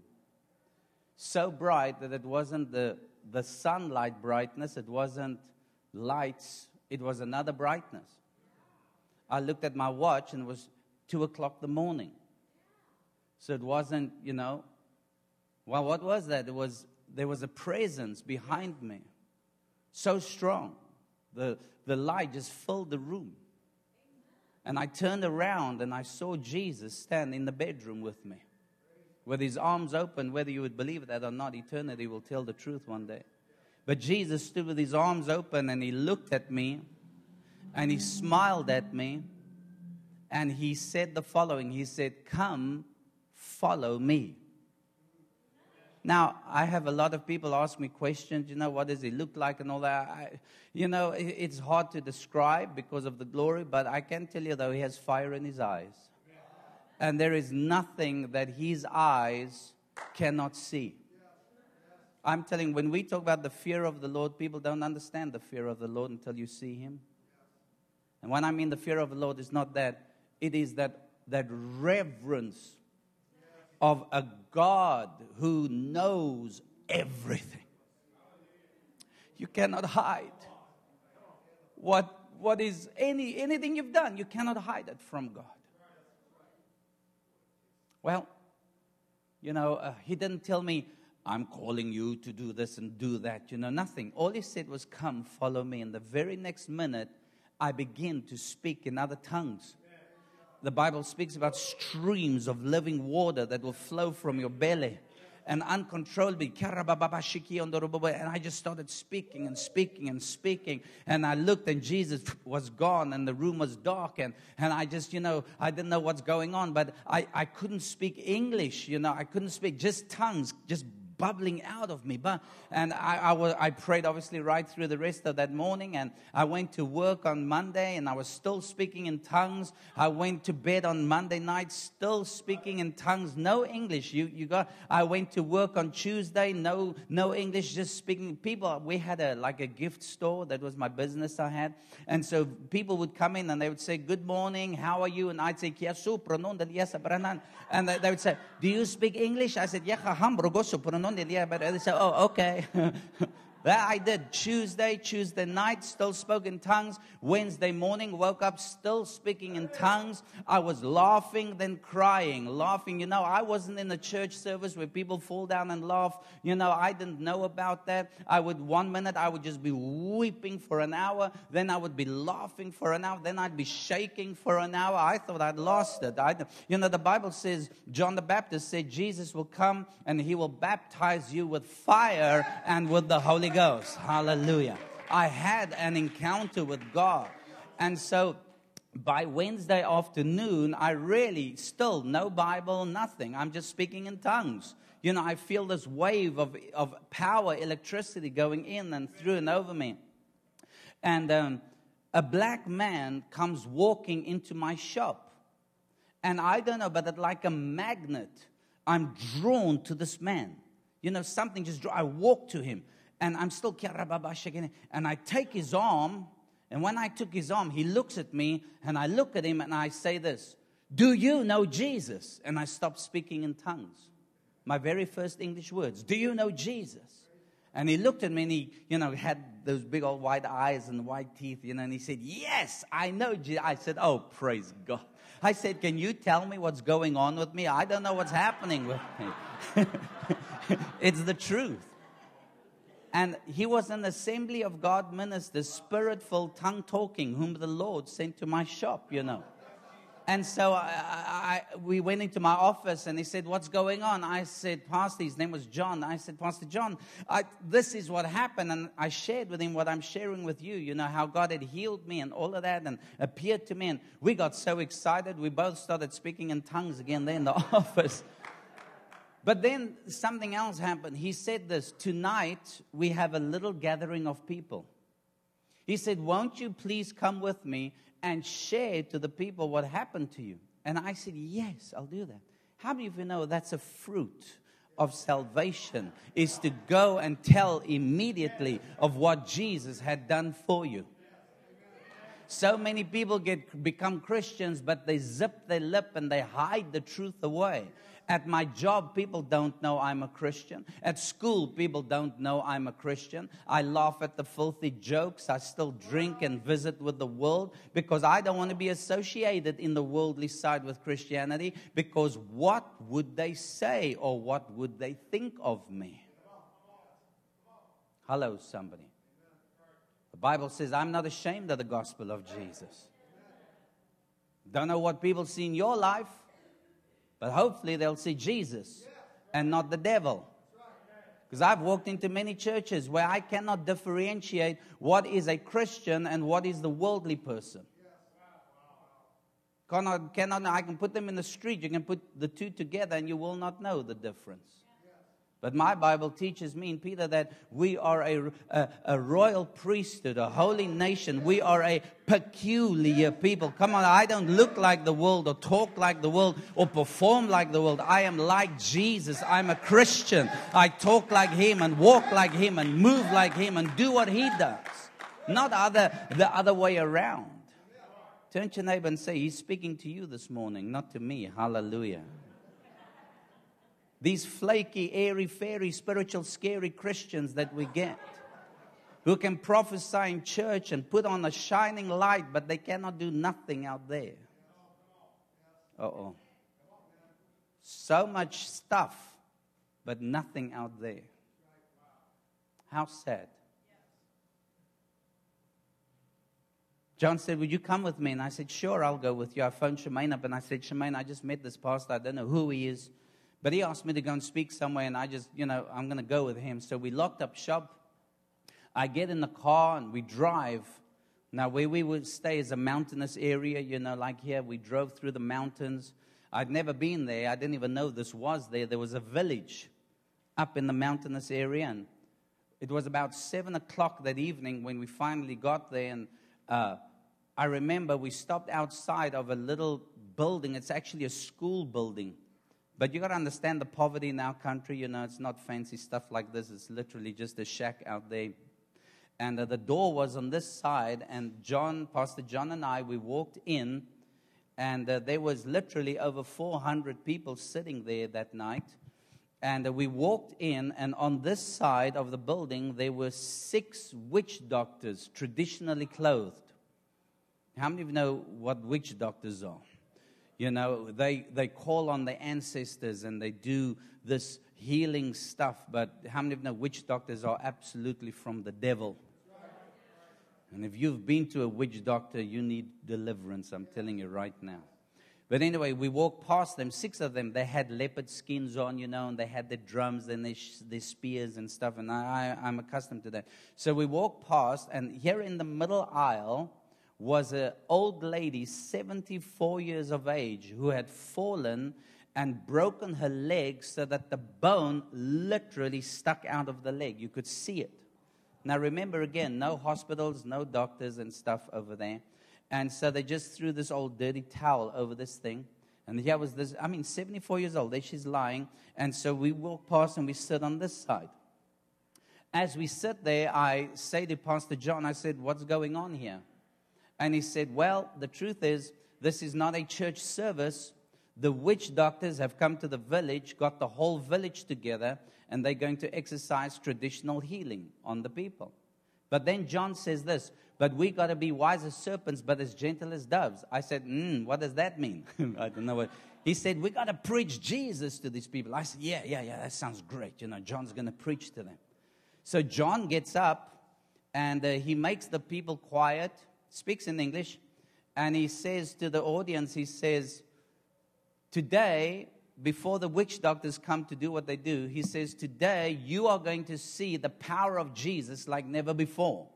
So bright that it wasn't the, the sunlight brightness, it wasn't lights, it was another brightness. I looked at my watch and it was two o'clock the morning. So it wasn't, you know, well, what was that? It was there was a presence behind me, so strong. The the light just filled the room. And I turned around and I saw Jesus stand in the bedroom with me with his arms open, whether you would believe that or not, eternity will tell the truth one day. But Jesus stood with his arms open and he looked at me and he smiled at me and he said the following He said, Come, follow me. Now, I have a lot of people ask me questions, you know, what does he look like and all that. I, you know, it's hard to describe because of the glory, but I can tell you, though, he has fire in his eyes. And there is nothing that his eyes cannot see. I'm telling when we talk about the fear of the Lord, people don't understand the fear of the Lord until you see him. And when I mean the fear of the Lord, is not that, it is that, that reverence of a God who knows everything. You cannot hide what, what is any, anything you've done, you cannot hide it from God. Well, you know, uh, he didn't tell me, I'm calling you to do this and do that, you know, nothing. All he said was, Come, follow me. And the very next minute, I begin to speak in other tongues the Bible speaks about streams of living water that will flow from your belly and uncontrollably. And I just started speaking and speaking and speaking. And I looked and Jesus was gone and the room was dark. And, and I just, you know, I didn't know what's going on, but I, I couldn't speak English, you know, I couldn't speak just tongues, just bubbling out of me. But, and I, I, was, I prayed obviously right through the rest of that morning. And I went to work on Monday and I was still speaking in tongues. I went to bed on Monday night still speaking in tongues. No English. You, you got, I went to work on Tuesday. No, no English, just speaking. People, we had a, like a gift store. That was my business I had. And so people would come in and they would say, good morning. How are you? And I'd say, and they would say, do you speak English? I said, yeah, but they said, oh, okay. That I did Tuesday, Tuesday night, still spoke in tongues. Wednesday morning, woke up still speaking in tongues. I was laughing, then crying, laughing. You know, I wasn't in a church service where people fall down and laugh. You know, I didn't know about that. I would, one minute, I would just be weeping for an hour. Then I would be laughing for an hour. Then I'd be shaking for an hour. I thought I'd lost it. I, you know, the Bible says, John the Baptist said, Jesus will come and he will baptize you with fire and with the Holy Ghost. Hallelujah. I had an encounter with God. And so by Wednesday afternoon, I really still no Bible, nothing. I'm just speaking in tongues. You know, I feel this wave of, of power, electricity going in and through and over me. And um, a black man comes walking into my shop. And I don't know, but like a magnet, I'm drawn to this man. You know, something just, I walk to him and I'm still and I take his arm, and when I took his arm, he looks at me, and I look at him, and I say this, "Do you know Jesus?" And I stop speaking in tongues. My very first English words, "Do you know Jesus?" And he looked at me, and he, you know, had those big old white eyes and white teeth, you know, and he said, "Yes, I know." Jesus. I said, "Oh, praise God." I said, Can you tell me what's going on with me? I don't know what's happening with me. it's the truth. And he was an assembly of God minister, spiritful, tongue talking, whom the Lord sent to my shop, you know. And so I, I, we went into my office and he said, What's going on? I said, Pastor, his name was John. I said, Pastor John, I, this is what happened. And I shared with him what I'm sharing with you, you know, how God had healed me and all of that and appeared to me. And we got so excited. We both started speaking in tongues again there in the office. But then something else happened. He said this Tonight we have a little gathering of people. He said, Won't you please come with me and share to the people what happened to you? And I said, Yes, I'll do that. How many of you know that's a fruit of salvation? Is to go and tell immediately of what Jesus had done for you. So many people get become Christians, but they zip their lip and they hide the truth away. At my job, people don't know I'm a Christian. At school, people don't know I'm a Christian. I laugh at the filthy jokes. I still drink and visit with the world because I don't want to be associated in the worldly side with Christianity because what would they say or what would they think of me? Hello, somebody. The Bible says, I'm not ashamed of the gospel of Jesus. Don't know what people see in your life. But hopefully they'll see Jesus and not the devil. Because I've walked into many churches where I cannot differentiate what is a Christian and what is the worldly person. Cannot, cannot, I can put them in the street, you can put the two together, and you will not know the difference. But my Bible teaches me and Peter that we are a, a, a, royal priesthood, a holy nation. We are a peculiar people. Come on, I don't look like the world or talk like the world or perform like the world. I am like Jesus. I'm a Christian. I talk like Him and walk like Him and move like Him and do what He does. Not other, the other way around. Turn to your neighbor and say, He's speaking to you this morning, not to me. Hallelujah. These flaky, airy, fairy, spiritual, scary Christians that we get who can prophesy in church and put on a shining light, but they cannot do nothing out there. Uh oh. So much stuff, but nothing out there. How sad. John said, Would you come with me? And I said, Sure, I'll go with you. I phoned Shemaine up and I said, Shemaine, I just met this pastor. I don't know who he is. But he asked me to go and speak somewhere, and I just, you know, I'm going to go with him. So we locked up shop. I get in the car and we drive. Now, where we would stay is a mountainous area, you know, like here. We drove through the mountains. I'd never been there. I didn't even know this was there. There was a village up in the mountainous area, and it was about seven o'clock that evening when we finally got there. And uh, I remember we stopped outside of a little building. It's actually a school building. But you got to understand the poverty in our country. You know, it's not fancy stuff like this. It's literally just a shack out there. And uh, the door was on this side, and John, Pastor John, and I, we walked in, and uh, there was literally over 400 people sitting there that night. And uh, we walked in, and on this side of the building, there were six witch doctors, traditionally clothed. How many of you know what witch doctors are? You know, they, they call on their ancestors and they do this healing stuff, but how many of you know witch doctors are absolutely from the devil? And if you've been to a witch doctor, you need deliverance. I'm telling you right now. But anyway, we walked past them, six of them. They had leopard skins on, you know, and they had their drums and their, their spears and stuff. And I, I'm accustomed to that. So we walked past, and here in the middle aisle, was an old lady, 74 years of age, who had fallen and broken her leg so that the bone literally stuck out of the leg. You could see it. Now, remember again, no hospitals, no doctors and stuff over there. And so they just threw this old dirty towel over this thing. And here was this, I mean, 74 years old. There she's lying. And so we walk past and we sit on this side. As we sit there, I say to Pastor John, I said, What's going on here? And he said, Well, the truth is, this is not a church service. The witch doctors have come to the village, got the whole village together, and they're going to exercise traditional healing on the people. But then John says this, but we got to be wise as serpents, but as gentle as doves. I said, mm, what does that mean? I don't know what. He said, we got to preach Jesus to these people. I said, yeah, yeah, yeah, that sounds great. You know, John's going to preach to them. So John gets up and uh, he makes the people quiet speaks in English, and he says to the audience, he says, Today, before the witch doctors come to do what they do, he says, Today you are going to see the power of Jesus like never before.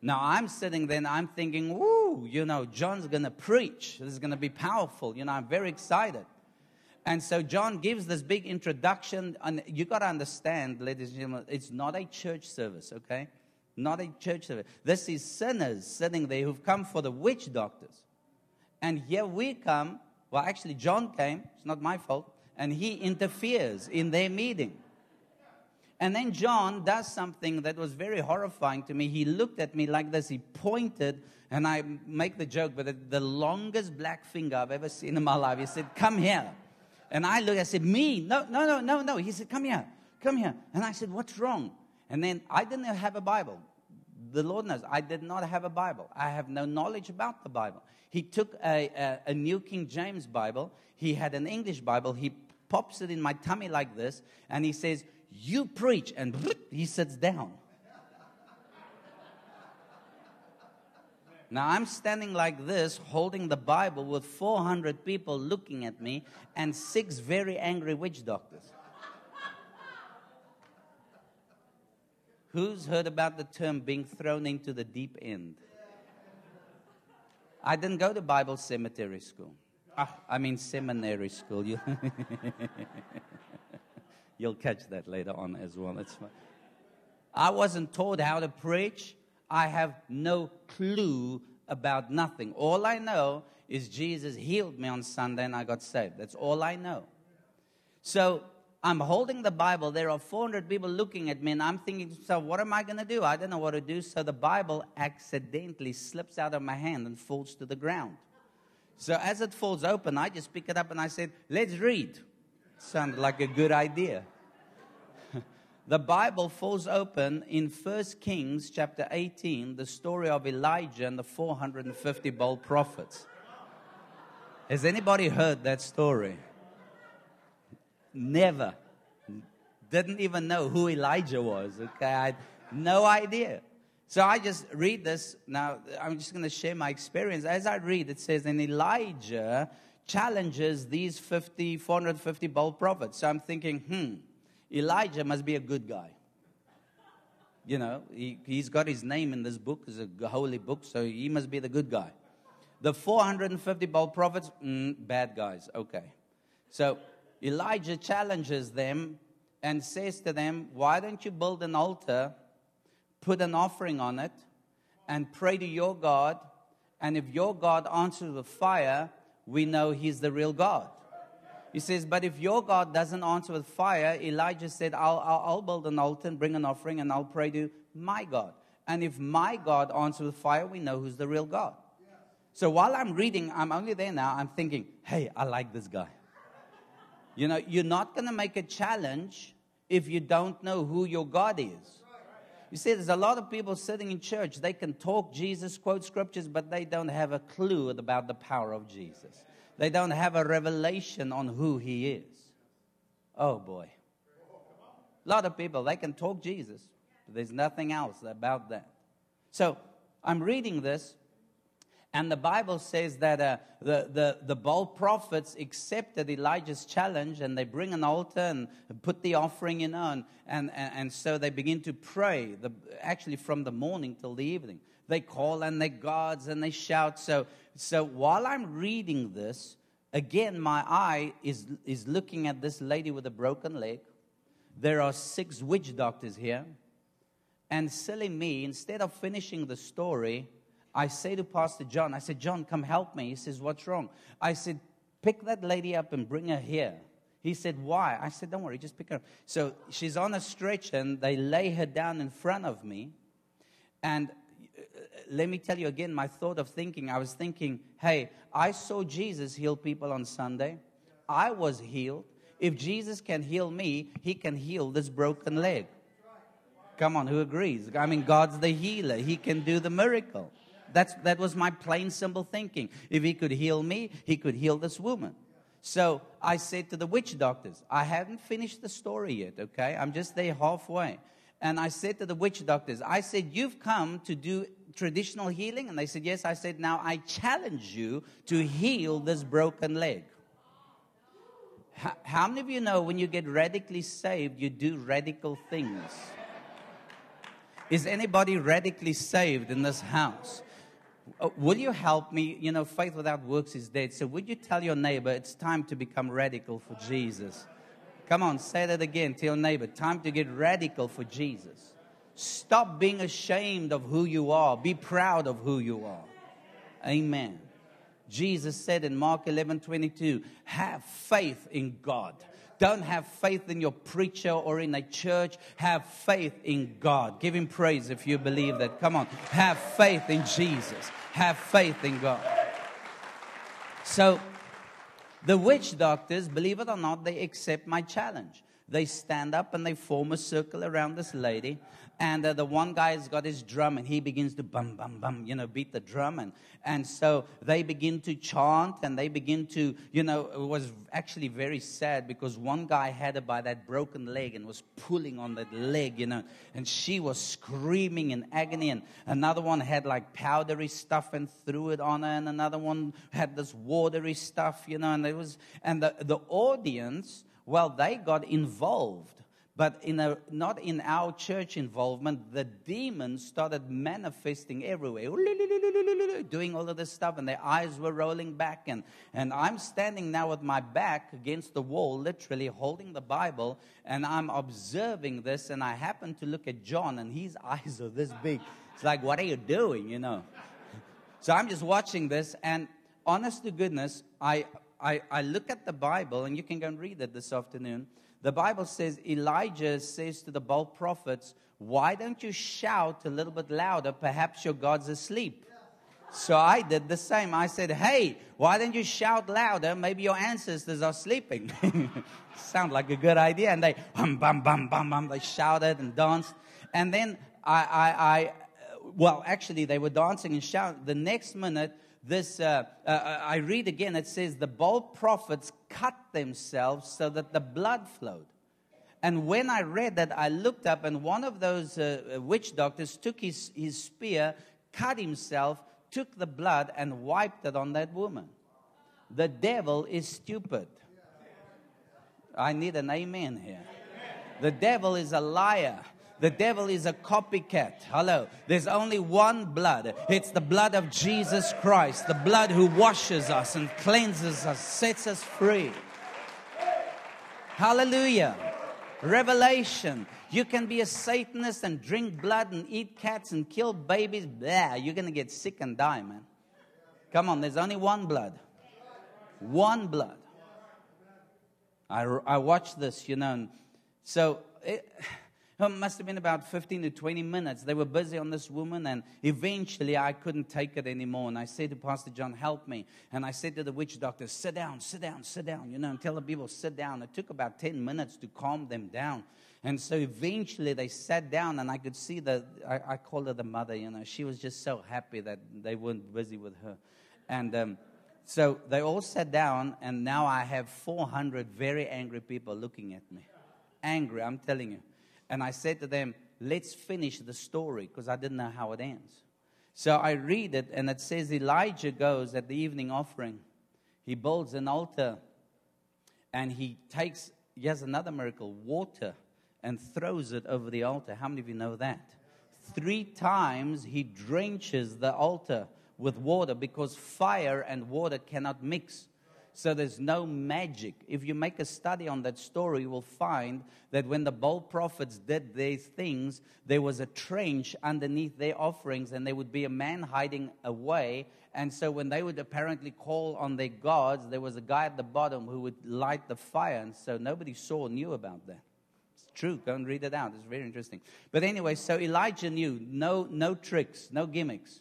Now I'm sitting there and I'm thinking, woo, you know, John's going to preach. This is going to be powerful. You know, I'm very excited. And so John gives this big introduction. And you got to understand, ladies and gentlemen, it's not a church service, okay? Not a church service. This is sinners sitting there who've come for the witch doctors. And here we come. Well, actually, John came. It's not my fault. And he interferes in their meeting. And then John does something that was very horrifying to me. He looked at me like this. He pointed, and I make the joke, but the, longest black finger I've ever seen in my life. He said, Come here. And I looked, I said, Me? No, no, no, no, no. He said, Come here, come here. And I said, What's wrong? And then I didn't have a Bible. The Lord knows, I did not have a Bible. I have no knowledge about the Bible. He took a, a, a New King James Bible, he had an English Bible, he pops it in my tummy like this, and he says, You preach. And he sits down. Now I'm standing like this, holding the Bible with 400 people looking at me and six very angry witch doctors. Who's heard about the term being thrown into the deep end? I didn't go to Bible cemetery school. Ah, I mean seminary school. You You'll catch that later on as well. It's fine. I wasn't taught how to preach. I have no clue about nothing. All I know is Jesus healed me on Sunday and I got saved. That's all I know. So I'm holding the Bible. There are 400 people looking at me, and I'm thinking so what am I going to do? I don't know what to do. So the Bible accidentally slips out of my hand and falls to the ground. So as it falls open, I just pick it up and I said, Let's read. Sounded like a good idea the Bible falls open in 1 Kings chapter 18, the story of Elijah and the 450 Baal prophets. Has anybody heard that story? Never. Didn't even know who Elijah was. Okay, I had no idea. So I just read this. Now, I'm just going to share my experience. As I read, it says, And Elijah challenges these 50, 450 Baal prophets. So I'm thinking, hmm, Elijah must be a good guy. You know, he, he's got his name in this book, it's a holy book, so he must be the good guy. The 450 Baal prophets, mm, bad guys, okay. So Elijah challenges them and says to them, Why don't you build an altar, put an offering on it, and pray to your God? And if your God answers with fire, we know he's the real God. He says, But if your God doesn't answer with fire, Elijah said, I'll, I'll, I'll build an altar and bring an offering and I'll pray to my God. And if my God answers with fire, we know who's the real God. So while I'm reading, I'm only there now, I'm thinking, hey, I like this guy. You know, you're not going to make a challenge if you don't know who your God is. You see, there's a lot of people sitting in church, they can talk Jesus, quote scriptures, but they don't have a clue about the power of Jesus. They don't have a revelation on who he is. Oh boy. A lot of people, they can talk Jesus, but there's nothing else about that. So I'm reading this, and the Bible says that uh, the, the, the Baal prophets accepted Elijah's challenge and they bring an altar and put the offering in on. And, and, and so they begin to pray, the, actually from the morning till the evening. They call on their gods and they shout. So so while I'm reading this, again, my eye is, is looking at this lady with a broken leg. There are six witch doctors here. And silly me, instead of finishing the story, I say to Pastor John, I said, John, come help me. He says, What's wrong? I said, Pick that lady up and bring her here. He said, Why? I said, Don't worry, just pick her up. So she's on a stretcher and they lay her down in front of me. And uh, let me tell you again my thought of thinking. I was thinking, hey, I saw Jesus heal people on Sunday. I was healed. If Jesus can heal me, he can heal this broken leg. Come on, who agrees? I mean, God's the healer. He can do the miracle. That's, that was my plain, simple thinking. If he could heal me, he could heal this woman. So I said to the witch doctors, I haven't finished the story yet, okay? I'm just there halfway. And I said to the witch doctors, I said, You've come to do traditional healing? And they said, Yes. I said, Now I challenge you to heal this broken leg. How many of you know when you get radically saved, you do radical things? Is anybody radically saved in this house? Uh, will you help me? You know, faith without works is dead. So, would you tell your neighbor it's time to become radical for Jesus? Come on, say that again to your neighbor. Time to get radical for Jesus. Stop being ashamed of who you are. Be proud of who you are. Amen. Jesus said in Mark 11 22, have faith in God. Don't have faith in your preacher or in a church. Have faith in God. Give him praise if you believe that. Come on. Have faith in Jesus. Have faith in God. So, the witch doctors, believe it or not, they accept my challenge. They stand up and they form a circle around this lady and uh, the one guy's got his drum and he begins to bum bum bum you know beat the drum and and so they begin to chant and they begin to you know it was actually very sad because one guy had her by that broken leg and was pulling on that leg you know and she was screaming in agony and another one had like powdery stuff and threw it on her and another one had this watery stuff you know and it was and the, the audience well they got involved but in a, not in our church involvement, the demons started manifesting everywhere, doing all of this stuff, and their eyes were rolling back. And, and I'm standing now with my back against the wall, literally holding the Bible, and I'm observing this. And I happen to look at John, and his eyes are this big. It's like, what are you doing, you know? So I'm just watching this, and honest to goodness, I, I, I look at the Bible, and you can go and read it this afternoon. The Bible says Elijah says to the Baal prophets, Why don't you shout a little bit louder? Perhaps your God's asleep. So I did the same. I said, Hey, why don't you shout louder? Maybe your ancestors are sleeping. Sound like a good idea. And they, bum, bum, bum, bum, bum, they shouted and danced. And then I, I, I well, actually, they were dancing and shouting. The next minute, this, uh, uh, I read again, it says, the Baal prophets cut themselves so that the blood flowed. And when I read that, I looked up, and one of those uh, witch doctors took his, his spear, cut himself, took the blood, and wiped it on that woman. The devil is stupid. I need an amen here. The devil is a liar. The devil is a copycat. Hello. There's only one blood. It's the blood of Jesus Christ, the blood who washes us and cleanses us, sets us free. Hallelujah. Revelation. You can be a Satanist and drink blood and eat cats and kill babies. Blah, you're going to get sick and die, man. Come on, there's only one blood. One blood. I, I watched this, you know. So, it, it must have been about 15 to 20 minutes. They were busy on this woman, and eventually I couldn't take it anymore. And I said to Pastor John, Help me. And I said to the witch doctor, Sit down, sit down, sit down, you know, and tell the people, Sit down. It took about 10 minutes to calm them down. And so eventually they sat down, and I could see that I, I called her the mother, you know, she was just so happy that they weren't busy with her. And, um, so they all sat down, and now I have 400 very angry people looking at me. Angry, I'm telling you. And I said to them, let's finish the story because I didn't know how it ends. So I read it, and it says Elijah goes at the evening offering. He builds an altar and he takes, he has another miracle, water, and throws it over the altar. How many of you know that? Three times he drenches the altar with water because fire and water cannot mix. So there's no magic. If you make a study on that story, you will find that when the Baal prophets did these things, there was a trench underneath their offerings, and there would be a man hiding away. And so when they would apparently call on their gods, there was a guy at the bottom who would light the fire. And so nobody saw or knew about that. It's true. Go and read it out. It's very interesting. But anyway, so Elijah knew no, no tricks, no gimmicks.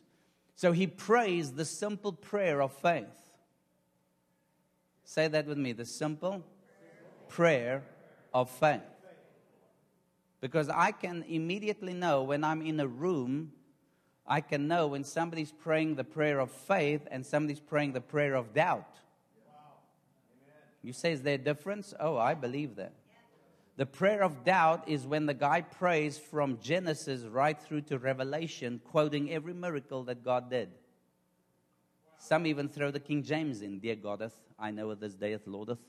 So he prays the simple prayer of faith. Say that with me the simple prayer of faith. Because I can immediately know when I'm in a room, I can know when somebody's praying the prayer of faith and somebody's praying the prayer of doubt. You say, is there a difference? Oh, I believe that. The prayer of doubt is when the guy prays from Genesis right through to Revelation, quoting every miracle that God did. Some even throw the King James in, Dear Goddess, I know this day Lordeth.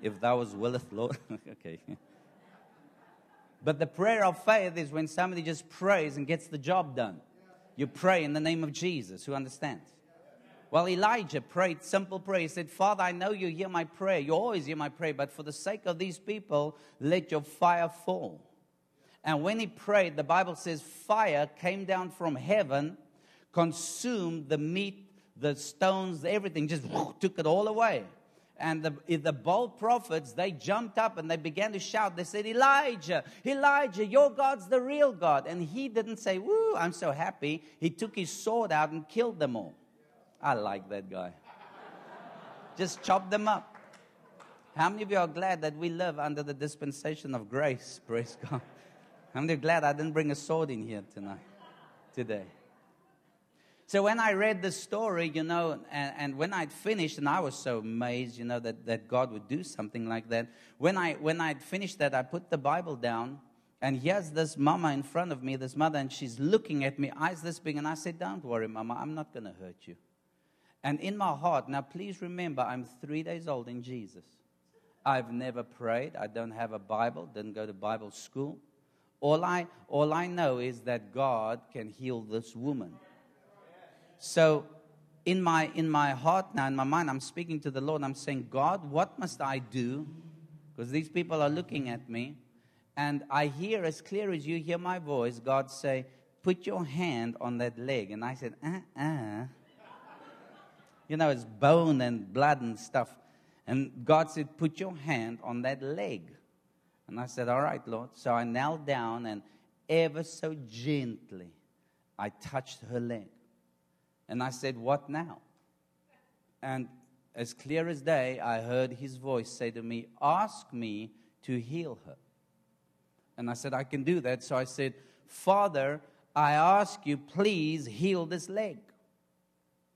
If thou was willeth, Lord. okay. But the prayer of faith is when somebody just prays and gets the job done. You pray in the name of Jesus. Who understands? Well, Elijah prayed simple prayer. He said, Father, I know you hear my prayer. You always hear my prayer, but for the sake of these people, let your fire fall. And when he prayed, the Bible says fire came down from heaven, consumed the meat the stones, everything, just took it all away. And the, the Baal prophets, they jumped up and they began to shout. They said, Elijah, Elijah, your God's the real God. And he didn't say, Woo, I'm so happy. He took his sword out and killed them all. I like that guy. Just chopped them up. How many of you are glad that we live under the dispensation of grace? Praise God. How many are glad I didn't bring a sword in here tonight, today? So when I read the story, you know, and, and, when I'd finished, and I was so amazed, you know, that, that God would do something like that. When, I, when I'd finished that, I put the Bible down, and here's this mama in front of me, this mother, and she's looking at me, eyes this big, and I said, Don't worry, mama, I'm not going to hurt you. And in my heart, now please remember, I'm three days old in Jesus. I've never prayed. I don't have a Bible, didn't go to Bible school. All I, all I know is that God can heal this woman. So in my in my heart now, in my mind, I'm speaking to the Lord. I'm saying, God, what must I do? Because these people are looking at me. And I hear as clear as you hear my voice, God say, Put your hand on that leg. And I said, uh uh. You know, it's bone and blood and stuff. And God said, Put your hand on that leg. And I said, All right, Lord. So I knelt down and ever so gently I touched her leg. And I said, What now? And as clear as day, I heard his voice say to me, Ask me to heal her. And I said, I can do that. So I said, Father, I ask you, please heal this leg.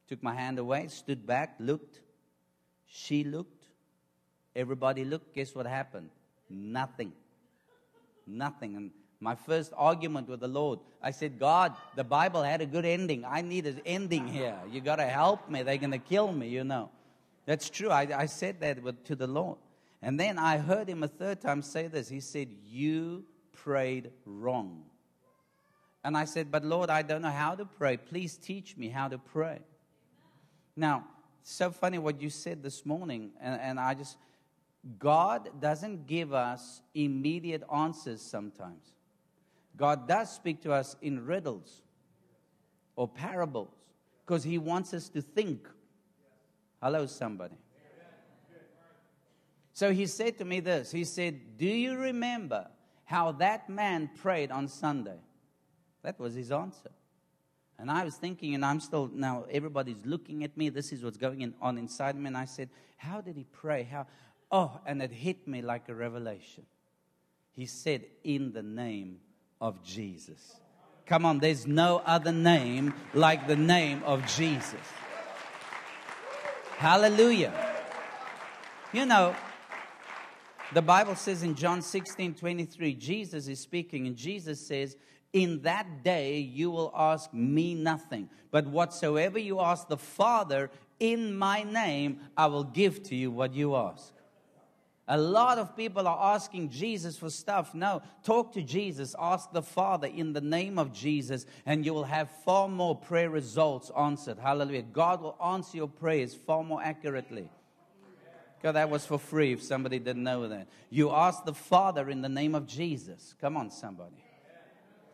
Took my hand away, stood back, looked. She looked. Everybody looked. Guess what happened? Nothing. Nothing. And my first argument with the Lord. I said, God, the Bible had a good ending. I need an ending here. You got to help me. They're going to kill me, you know. That's true. I, I said that with, to the Lord. And then I heard him a third time say this. He said, You prayed wrong. And I said, But Lord, I don't know how to pray. Please teach me how to pray. Now, so funny what you said this morning. And, and I just, God doesn't give us immediate answers sometimes. God does speak to us in riddles or parables because He wants us to think. Hello, somebody. So He said to me this He said, Do you remember how that man prayed on Sunday? That was his answer. And I was thinking, and I'm still now, everybody's looking at me. This is what's going on inside me. And I said, How did he pray? How? Oh, and it hit me like a revelation. He said, In the name of Jesus. Come on, there's no other name like the name of Jesus. Hallelujah. You know, the Bible says in John 16 23, Jesus is speaking, and Jesus says, In that day you will ask me nothing, but whatsoever you ask the Father in my name, I will give to you what you ask. A lot of people are asking Jesus for stuff. No, talk to Jesus. Ask the Father in the name of Jesus, and you will have far more prayer results answered. Hallelujah. God will answer your prayers far more accurately. God, that was for free if somebody didn't know that. You ask the Father in the name of Jesus. Come on, somebody.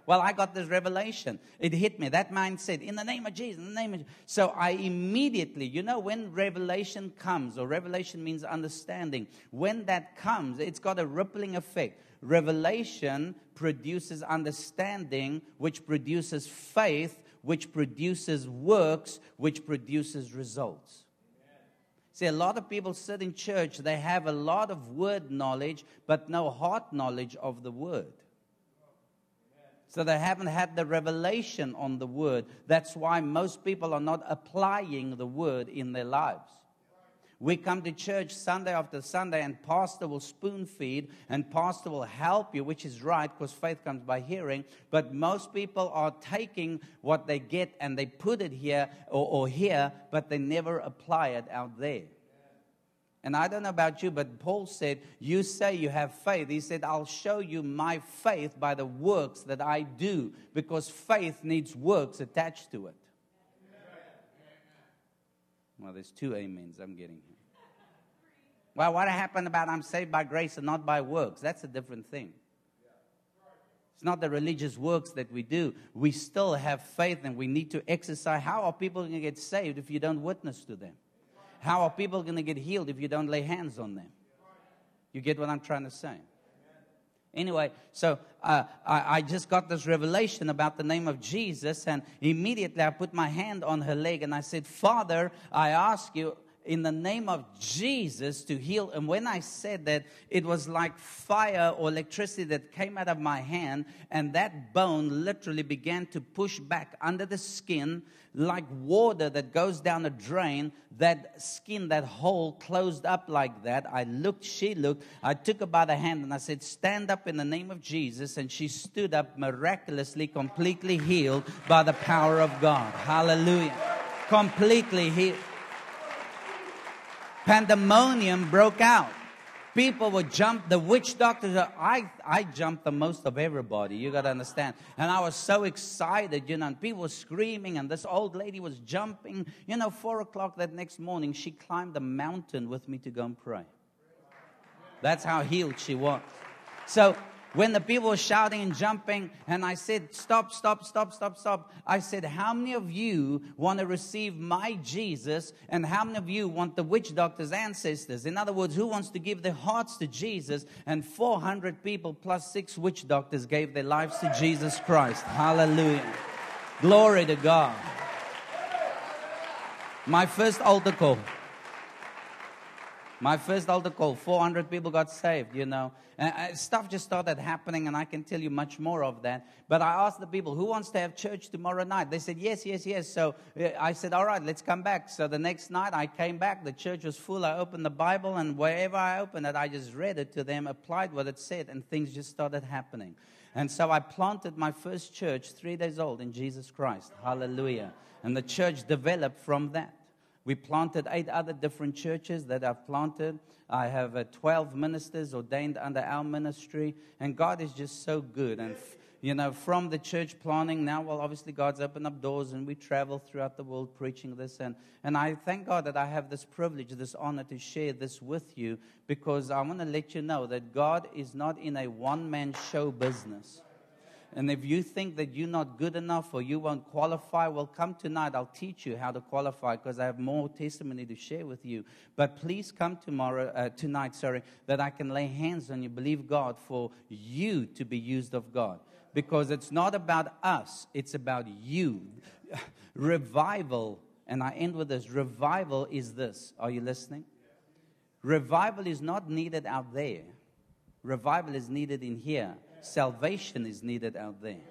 Well, I got this revelation. It hit me. That mind said, in the name of Jesus, in the name of Jesus. So I immediately, you know, when revelation comes, or revelation means understanding, when that comes, it's got a rippling effect. Revelation produces understanding, which produces faith, which produces works, which produces results. See, a lot of people sit in church, they have a lot of word knowledge, but no heart knowledge of the word. So they haven't had the revelation on the word. That's why most people are not applying the word in their lives. We come to church Sunday after Sunday, and pastor will spoon feed, and pastor will help you, which is right because faith comes by hearing. But most people are taking what they get and they put it here or, or here, but they never apply it out there. And I don't know about you, but Paul said, You say you have faith. He said, I'll show you my faith by the works that I do, because faith needs works attached to it. Well, there's two amens I'm getting here. Well, what happened about I'm saved by grace and not by works? That's a different thing. It's not the religious works that we do. We still have faith and we need to exercise. How are people going to get saved if you don't witness to them? How are people going to get healed if you don't lay hands on them? You get what I'm trying to say? Anyway, so uh, I, I, just got this revelation about the name of Jesus, and immediately I put my hand on her leg and I said, Father, I ask you, in the name of Jesus to heal. And when I said that, it was like fire or electricity that came out of my hand, and that bone literally began to push back under the skin like water that goes down a drain. That skin, that hole closed up like that. I looked, she looked. I took her by the hand and I said, Stand up in the name of Jesus. And she stood up miraculously, completely healed by the power of God. Hallelujah. Completely healed pandemonium broke out. People would jump, the witch doctors, I, I jumped the most of everybody, you gotta understand. And I was so excited, you know, and people were screaming, and this old lady was jumping. You know, four o'clock that next morning, she climbed the mountain with me to go and pray. That's how healed she was. So when the people were shouting and jumping, and I said, Stop, stop, stop, stop, stop. I said, How many of you want to receive my Jesus? And how many of you want the witch doctor's ancestors? In other words, who wants to give their hearts to Jesus? And 400 people plus six witch doctors gave their lives to Jesus Christ. Hallelujah. Glory to God. My first altar call. My first altar call, 400 people got saved, you know. And uh, stuff just started happening, and I can tell you much more of that. But I asked the people, who wants to have church tomorrow night? They said, yes, yes, yes. So uh, I said, all right, let's come back. So the next night I came back. The church was full. I opened the Bible, and wherever I opened it, I just read it to them, applied what it said, and things just started happening. And so I planted my first church three days old in Jesus Christ. Hallelujah. And the church developed from that. We planted eight other different churches that I've planted. I have uh, 12 ministers ordained under our ministry. And God is just so good. And, f- you know, from the church planting, now, well, obviously, God's opened up doors and we travel throughout the world preaching this. And, and I thank God that I have this privilege, this honor to share this with you because I want to let you know that God is not in a one man show business. And if you think that you're not good enough or you won't qualify, well, come tonight. I'll teach you how to qualify because I have more testimony to share with you. But please come tomorrow, uh, tonight, sorry, that I can lay hands on you. Believe God for you to be used of God. Because it's not about us, it's about you. Revival, and I end with this revival is this. Are you listening? Revival is not needed out there, revival is needed in here salvation is needed out there.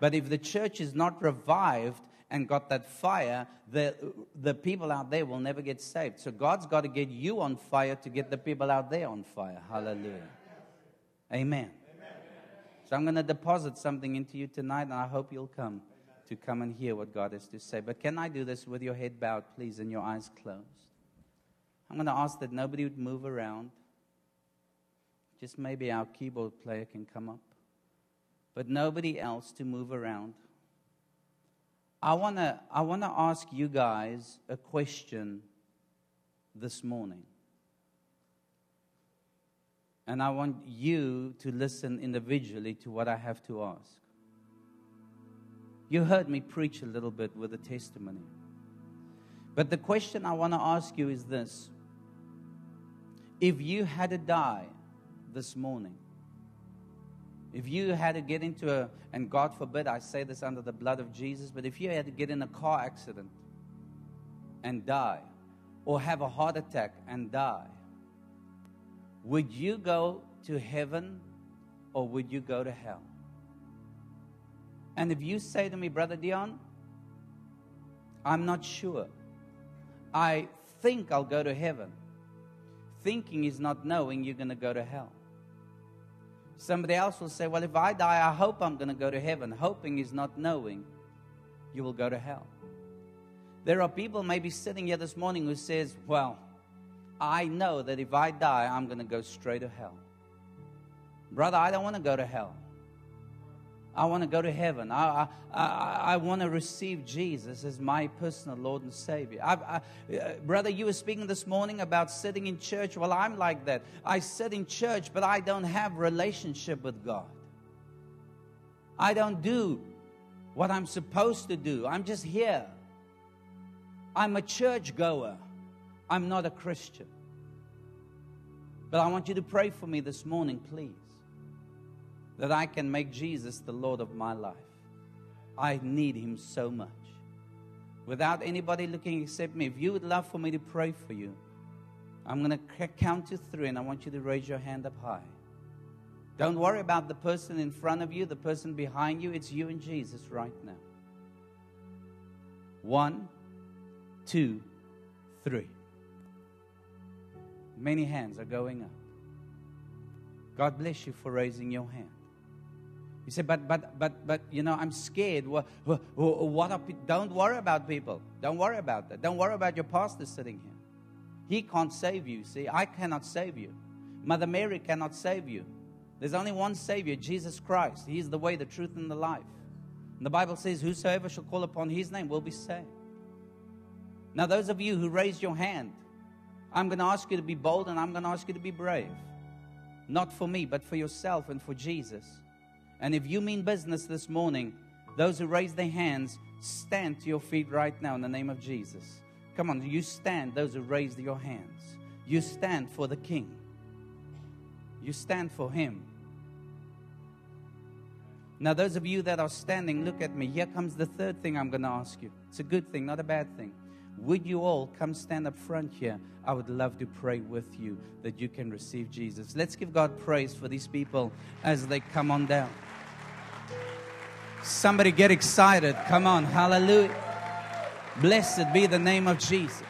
But if the church is not revived and got that fire, the, the people out there will never get saved. So God's got to get you on fire to get the people out there on fire. Hallelujah. Amen. So I'm going to deposit something into you tonight, and I hope you'll come to come and hear what God has to say. But can I do this with your head bowed, please, and your eyes closed? I'm going to ask that nobody would move around. Just maybe our keyboard player can come up but nobody else to move around. I want to I want to ask you guys a question this morning. And I want you to listen individually to what I have to ask. You heard me preach a little bit with a testimony. But the question I want to ask you is this If you had to die this morning, if you had to get into a, and God forbid I say this under the blood of Jesus, but if you had to get in a car accident and die, or have a heart attack and die, would you go to heaven or would you go to hell? And if you say to me, Brother Dion, I'm not sure. I think I'll go to heaven. Thinking is not knowing you're going to go to hell. Somebody else will say, Well, if I die, I hope I'm going to go to heaven. Hoping is not knowing you will go to hell. There are people maybe sitting here this morning who says, Well, I know that if I die, I'm going to go straight to hell. Brother, I don't want to go to hell. I want to go to heaven. I, I, I, want to receive Jesus as my personal Lord and Savior. I, I, uh, brother, you were speaking this morning about sitting in church. Well, I'm like that. I sit in church, but I don't have relationship with God. I don't do what I'm supposed to do. I'm just here. I'm a church goer. I'm not a Christian. But I want you to pray for me this morning, please, that I can make Jesus the Lord of my life. I need Him so much. Without anybody looking except me, if you would love for me to pray for you, I'm going to count to three and I want you to raise your hand up high. Don't worry about the person in front of you, the person behind you. It's you and Jesus right now. One, two, three. Many hands are going up. God bless you for raising your hand. You say, but, but, but, but, you know, I'm scared. What, what, what are, don't worry about people. Don't worry about that. Don't worry about your pastor sitting here. He can't save you. See, I cannot save you. Mother Mary cannot save you. There's only one Savior, Jesus Christ. He is the way, the truth, and the life. And the Bible says, Whosoever shall call upon his name will be saved. Now, those of you who raised your hand, I'm going to ask you to be bold and I'm going to ask you to be brave. Not for me, but for yourself and for Jesus. And if you mean business this morning, those who raise their hands, stand to your feet right now in the name of Jesus. Come on, you stand, those who raised your hands. You stand for the King. You stand for Him. Now, those of you that are standing, look at me. Here comes the third thing I'm going to ask you. It's a good thing, not a bad thing. Would you all come stand up front here? I would love to pray with you that you can receive Jesus. Let's give God praise for these people as they come on down. Somebody get excited. Come on. Hallelujah. Blessed be the name of Jesus.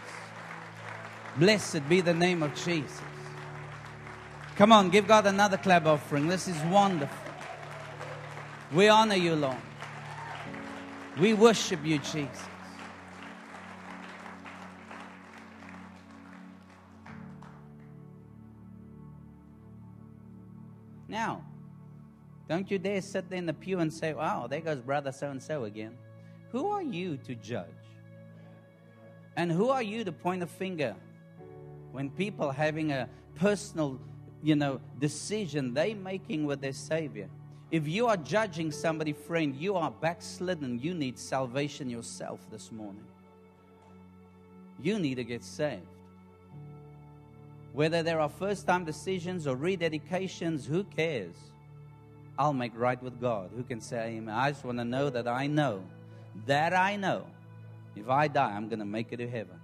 Blessed be the name of Jesus. Come on, give God another clap offering. This is wonderful. We honor you, Lord. We worship you, Jesus. Now, don't you dare sit there in the pew and say, wow, there goes brother so and so again. Who are you to judge? And who are you to point a finger when people having a personal, you know, decision they making with their Savior? If you are judging somebody, friend, you are backslidden. You need salvation yourself this morning. You need to get saved. Whether there are first time decisions or rededications, who cares? I'll make right with God. Who can say amen? I just want to know that I know, that I know, if I die, I'm going to make it to heaven.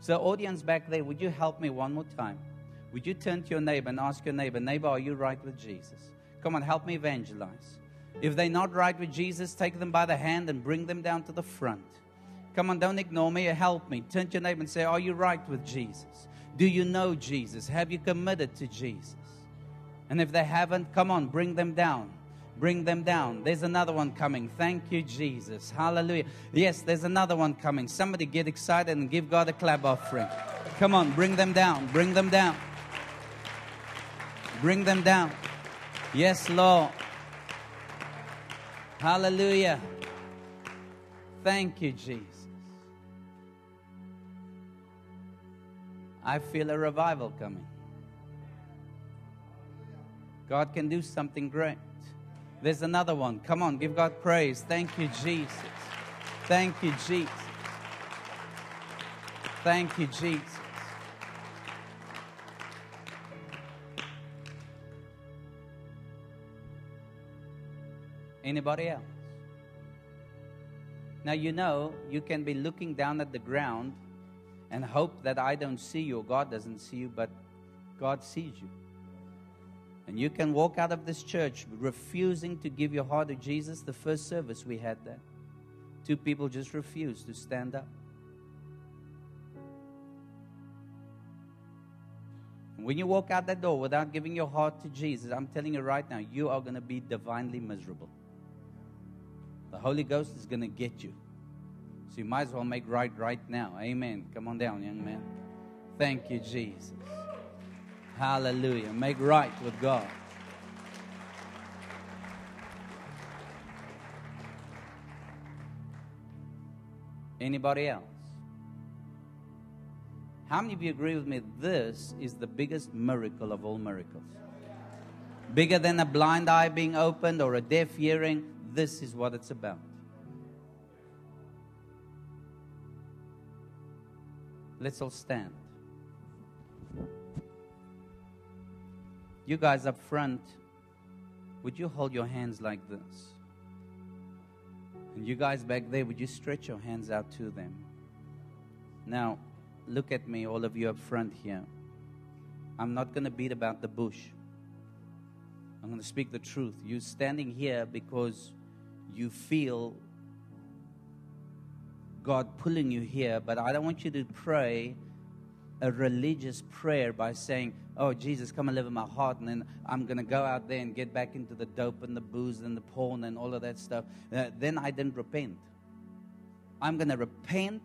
So, audience back there, would you help me one more time? Would you turn to your neighbor and ask your neighbor, neighbor, are you right with Jesus? Come on, help me evangelize. If they're not right with Jesus, take them by the hand and bring them down to the front. Come on, don't ignore me help me. Turn to your neighbor and say, Are you right with Jesus? Do you know Jesus? Have you committed to Jesus? And if they haven't, come on, bring them down. Bring them down. There's another one coming. Thank you, Jesus. Hallelujah. Yes, there's another one coming. Somebody get excited and give God a clap offering. Come on, bring them down. Bring them down. Bring them down. Yes, Lord. Hallelujah. Thank you, Jesus. I feel a revival coming. God can do something great. There's another one. Come on, give God praise. Thank you, Jesus. Thank you, Jesus. Thank you, Jesus. Anybody else? Now, you know, you can be looking down at the ground and hope that I don't see you or God doesn't see you, but God sees you. And you can walk out of this church refusing to give your heart to Jesus. The first service we had there, two people just refused to stand up. When you walk out that door without giving your heart to Jesus, I'm telling you right now, you are going to be divinely miserable. The Holy Ghost is going to get you. So you might as well make right right now. Amen. Come on down, young man. Thank you, Jesus. Hallelujah. Make right with God. Anybody else? How many of you agree with me? This is the biggest miracle of all miracles. bigger than a blind eye being opened or a deaf hearing. This is what it's about. Let's all stand. You guys up front, would you hold your hands like this? And you guys back there, would you stretch your hands out to them? Now, look at me, all of you up front here. I'm not going to beat about the bush. I'm going to speak the truth. You're standing here because you feel God pulling you here, but I don't want you to pray a religious prayer by saying, Oh, Jesus, come and live in my heart, and then I'm going to go out there and get back into the dope and the booze and the porn and all of that stuff. Uh, then I didn't repent. I'm going to repent,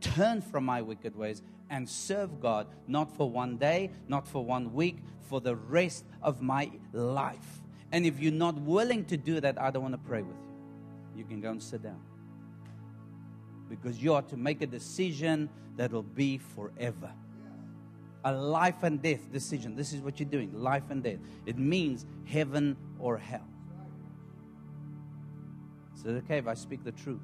turn from my wicked ways, and serve God, not for one day, not for one week, for the rest of my life. And if you're not willing to do that, I don't want to pray with you. You can go and sit down. Because you are to make a decision that will be forever. A life and death decision. This is what you're doing life and death. It means heaven or hell. So, okay if I speak the truth?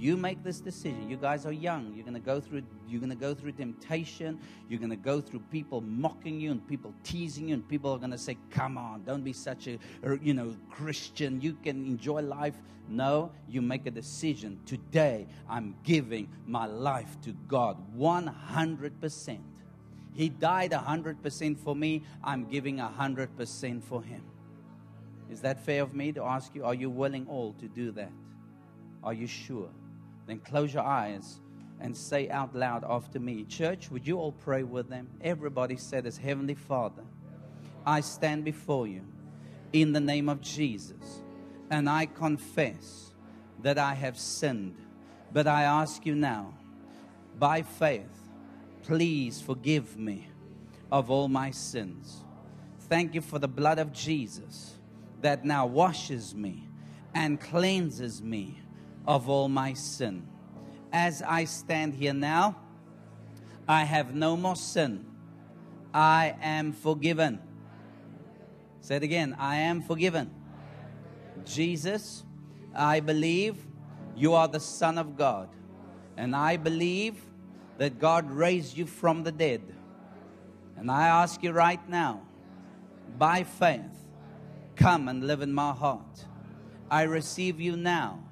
You make this decision. You guys are young. You're going to go through you're going to go through temptation. You're going to go through people mocking you and people teasing you and people are going to say, "Come on, don't be such a er, you know Christian. You can enjoy life." No, you make a decision. Today, I'm giving my life to God 100%. He died 100% for me. I'm giving 100% for him. Is that fair of me to ask you? Are you willing all to do that? Are you sure? Then close your eyes and say out loud after me. Church, would you all pray with them? Everybody said as Heavenly Father, I stand before you in the name of Jesus and I confess that I have sinned. But I ask you now, by faith, please forgive me of all my sins. Thank you for the blood of Jesus that now washes me and cleanses me of all my sin. As I stand here now, I have no more sin. I am forgiven. Say it again I am forgiven. Jesus, I believe you are the Son of God. And I believe that God raised you from the dead. And I ask you right now, by faith, come and live in my heart. I receive you now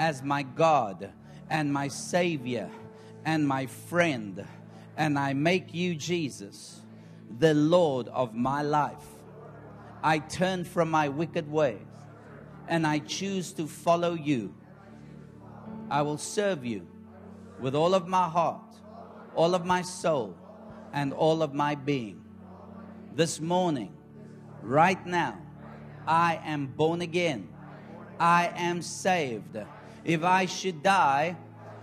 as my God and my Savior and my friend. And I make you, Jesus, the Lord of my life. I turn from my wicked ways and I choose to follow you. I will serve you with all of my heart, all of my soul, and all of my being. This morning, right now, I am born again. I am saved. If I should die,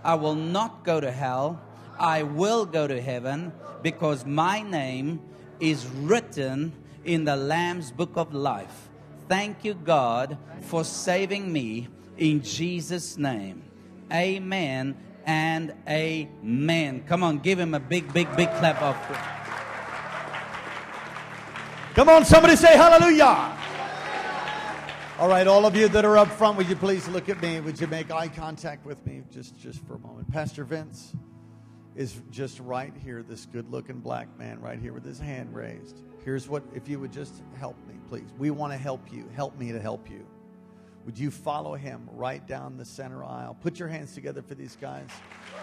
I will not go to hell. I will go to heaven because my name is written in the Lamb's book of life. Thank you, God, for saving me in Jesus' name. Amen and amen. Come on, give him a big, big, big clap of. Come on, somebody say hallelujah. All right, all of you that are up front, would you please look at me? Would you make eye contact with me just, just for a moment? Pastor Vince is just right here, this good looking black man right here with his hand raised. Here's what, if you would just help me, please. We want to help you. Help me to help you. Would you follow him right down the center aisle? Put your hands together for these guys.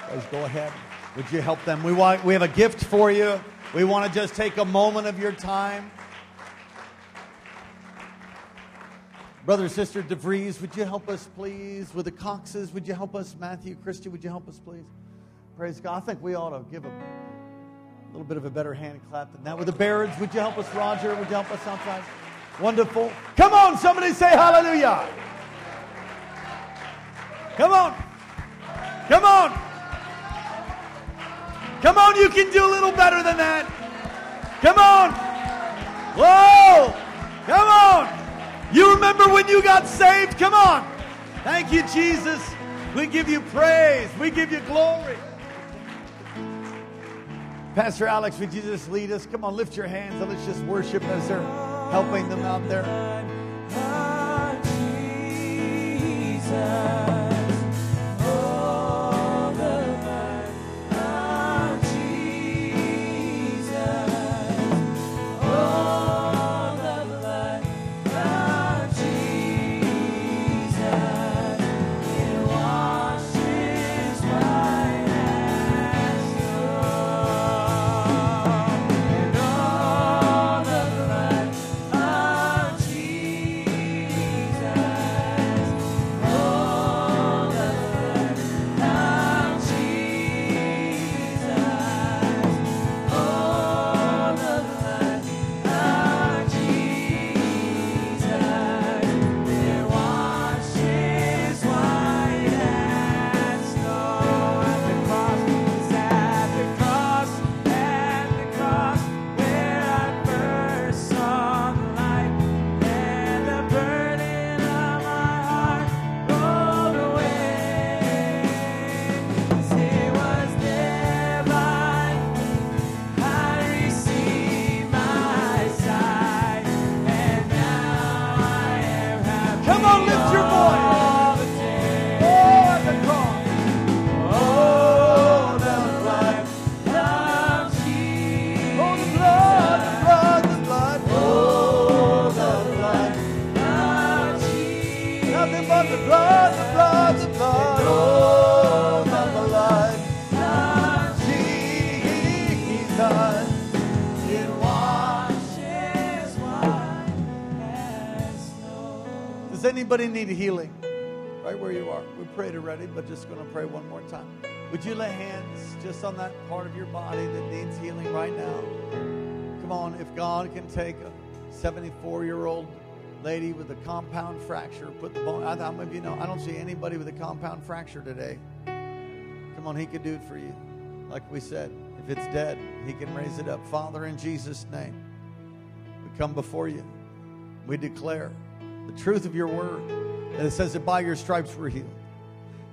Guys, go ahead. Would you help them? We, want, we have a gift for you. We want to just take a moment of your time. Brother, and sister DeVries, would you help us, please? With the Coxes, would you help us? Matthew, Christy, would you help us, please? Praise God. I think we ought to give a little bit of a better hand clap than that. With the Barretts, would you help us, Roger? Would you help us outside? Wonderful. Come on, somebody say hallelujah. Come on. Come on. Come on, you can do a little better than that. Come on. Whoa. Come on. You remember when you got saved? Come on. Thank you, Jesus. We give you praise. We give you glory. Pastor Alex, would you just lead us? Come on, lift your hands and let's just worship as they're helping them out there. Nothing but the blood, the blood, the blood. Oh, as snow. Does anybody need healing? Right where you are. We prayed already, but just going to pray one more time. Would you lay hands just on that part of your body that needs healing right now? Come on, if God can take a 74 year old lady with a compound fracture, put the bone. I, you know? I don't see anybody with a compound fracture today. Come on, He could do it for you. Like we said, if it's dead, He can raise it up. Father, in Jesus' name, we come before you. We declare the truth of your word. And it says that by your stripes we're healed.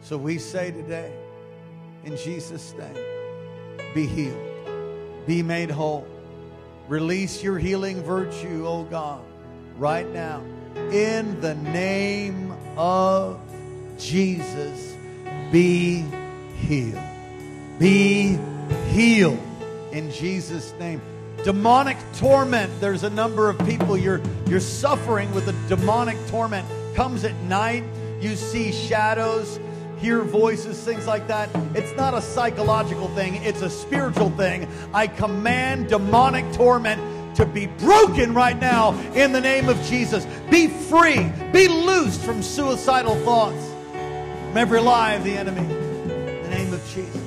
So we say today, in Jesus' name, be healed, be made whole. Release your healing virtue, oh God, right now. In the name of Jesus, be healed. Be healed in Jesus' name. Demonic torment. There's a number of people you're you're suffering with a demonic torment. Comes at night, you see shadows, hear voices, things like that. It's not a psychological thing, it's a spiritual thing. I command demonic torment to be broken right now in the name of Jesus. Be free, be loosed from suicidal thoughts, from every lie of the enemy. In the name of Jesus.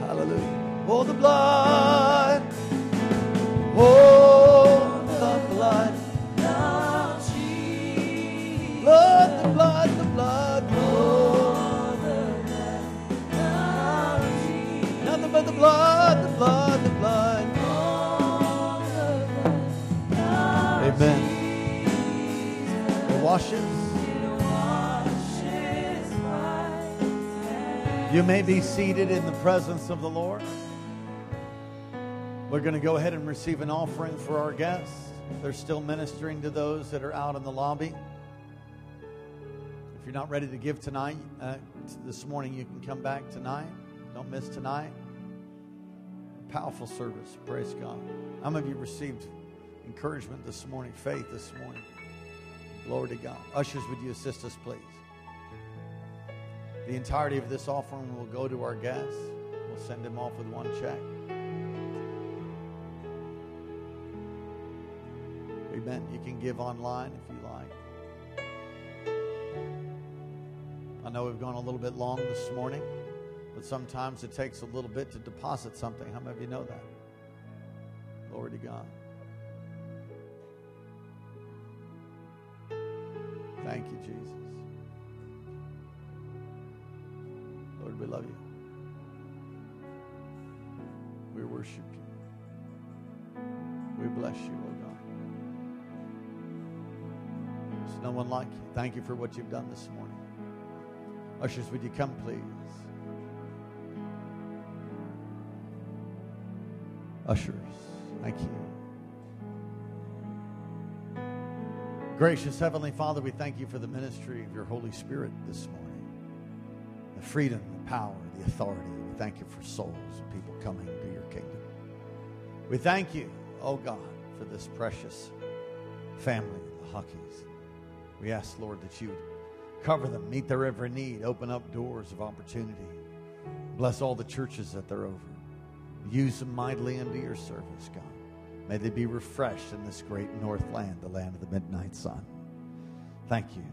Hallelujah. Oh, the blood. Oh, washes. You may be seated in the presence of the Lord. We're going to go ahead and receive an offering for our guests. They're still ministering to those that are out in the lobby. If you're not ready to give tonight, uh, this morning, you can come back tonight. Don't miss tonight. Powerful service. Praise God. How many of you received encouragement this morning, faith this morning? Glory to God. Ushers, would you assist us, please? The entirety of this offering will go to our guests. We'll send them off with one check. Amen. You can give online if you like. I know we've gone a little bit long this morning, but sometimes it takes a little bit to deposit something. How many of you know that? Glory to God. You, Jesus. Lord, we love you. We worship you. We bless you, oh God. There's no one like you. Thank you for what you've done this morning. Ushers, would you come, please? Ushers, thank you. Gracious Heavenly Father, we thank you for the ministry of your Holy Spirit this morning. The freedom, the power, the authority. We thank you for souls and people coming to your kingdom. We thank you, oh God, for this precious family, the Huckies. We ask, Lord, that you would cover them, meet their every need, open up doors of opportunity. Bless all the churches that they're over. Use them mightily into your service, God. May they be refreshed in this great north land, the land of the midnight sun. Thank you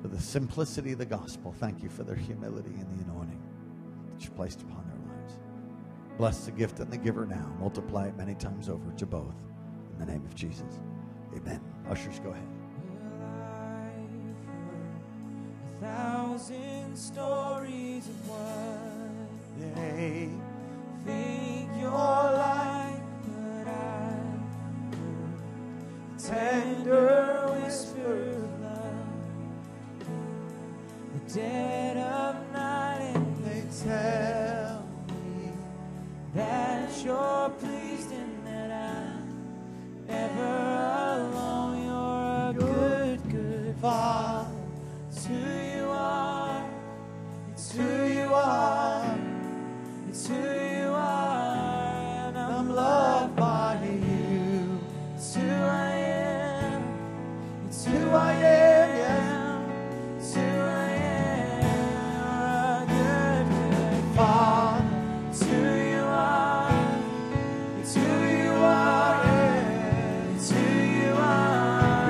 for the simplicity of the gospel. Thank you for their humility and the anointing that you placed upon their lives. Bless the gift and the giver now. Multiply it many times over to both. In the name of Jesus. Amen. Ushers, go ahead.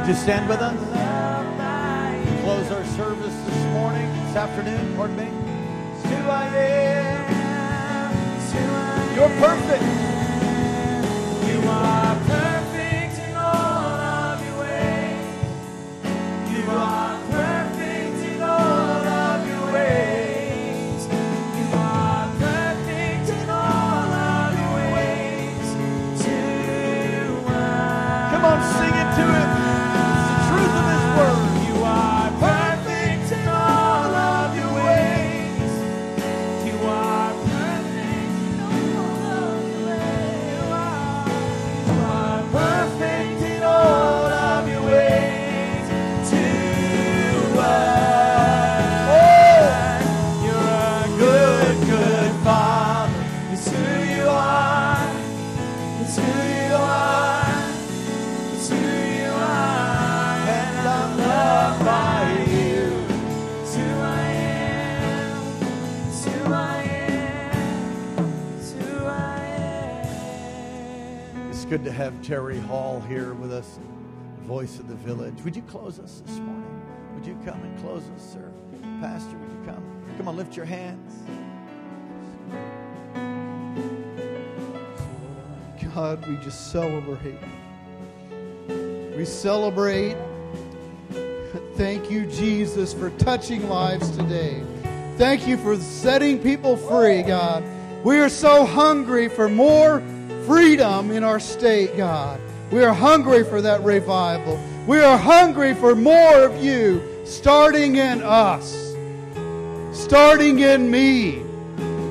You stand with us? You. Close our service this morning, this afternoon, pardon me. It's who I am. It's who I am. You're perfect. You are good to have Terry Hall here with us, voice of the village. Would you close us this morning? Would you come and close us, sir? Pastor, would you come? Come on, lift your hands. God, we just celebrate. We celebrate. Thank you, Jesus, for touching lives today. Thank you for setting people free, God. We are so hungry for more freedom in our state, God. We are hungry for that revival. We are hungry for more of you starting in us, starting in me.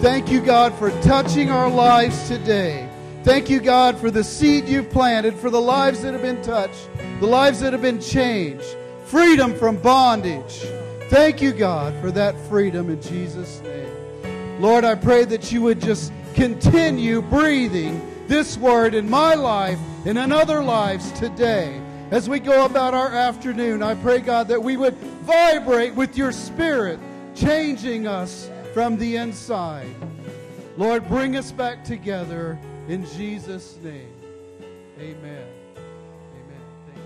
Thank you, God, for touching our lives today. Thank you, God, for the seed you've planted, for the lives that have been touched, the lives that have been changed, freedom from bondage. Thank you, God, for that freedom in Jesus' name. Lord, I pray that you would just continue breathing this word in my life and in other lives today. As we go about our afternoon, I pray, God, that we would vibrate with your spirit, changing us from the inside. Lord, bring us back together in Jesus' name. Amen. Amen.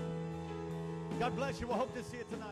God bless you. We'll hope to see you tonight.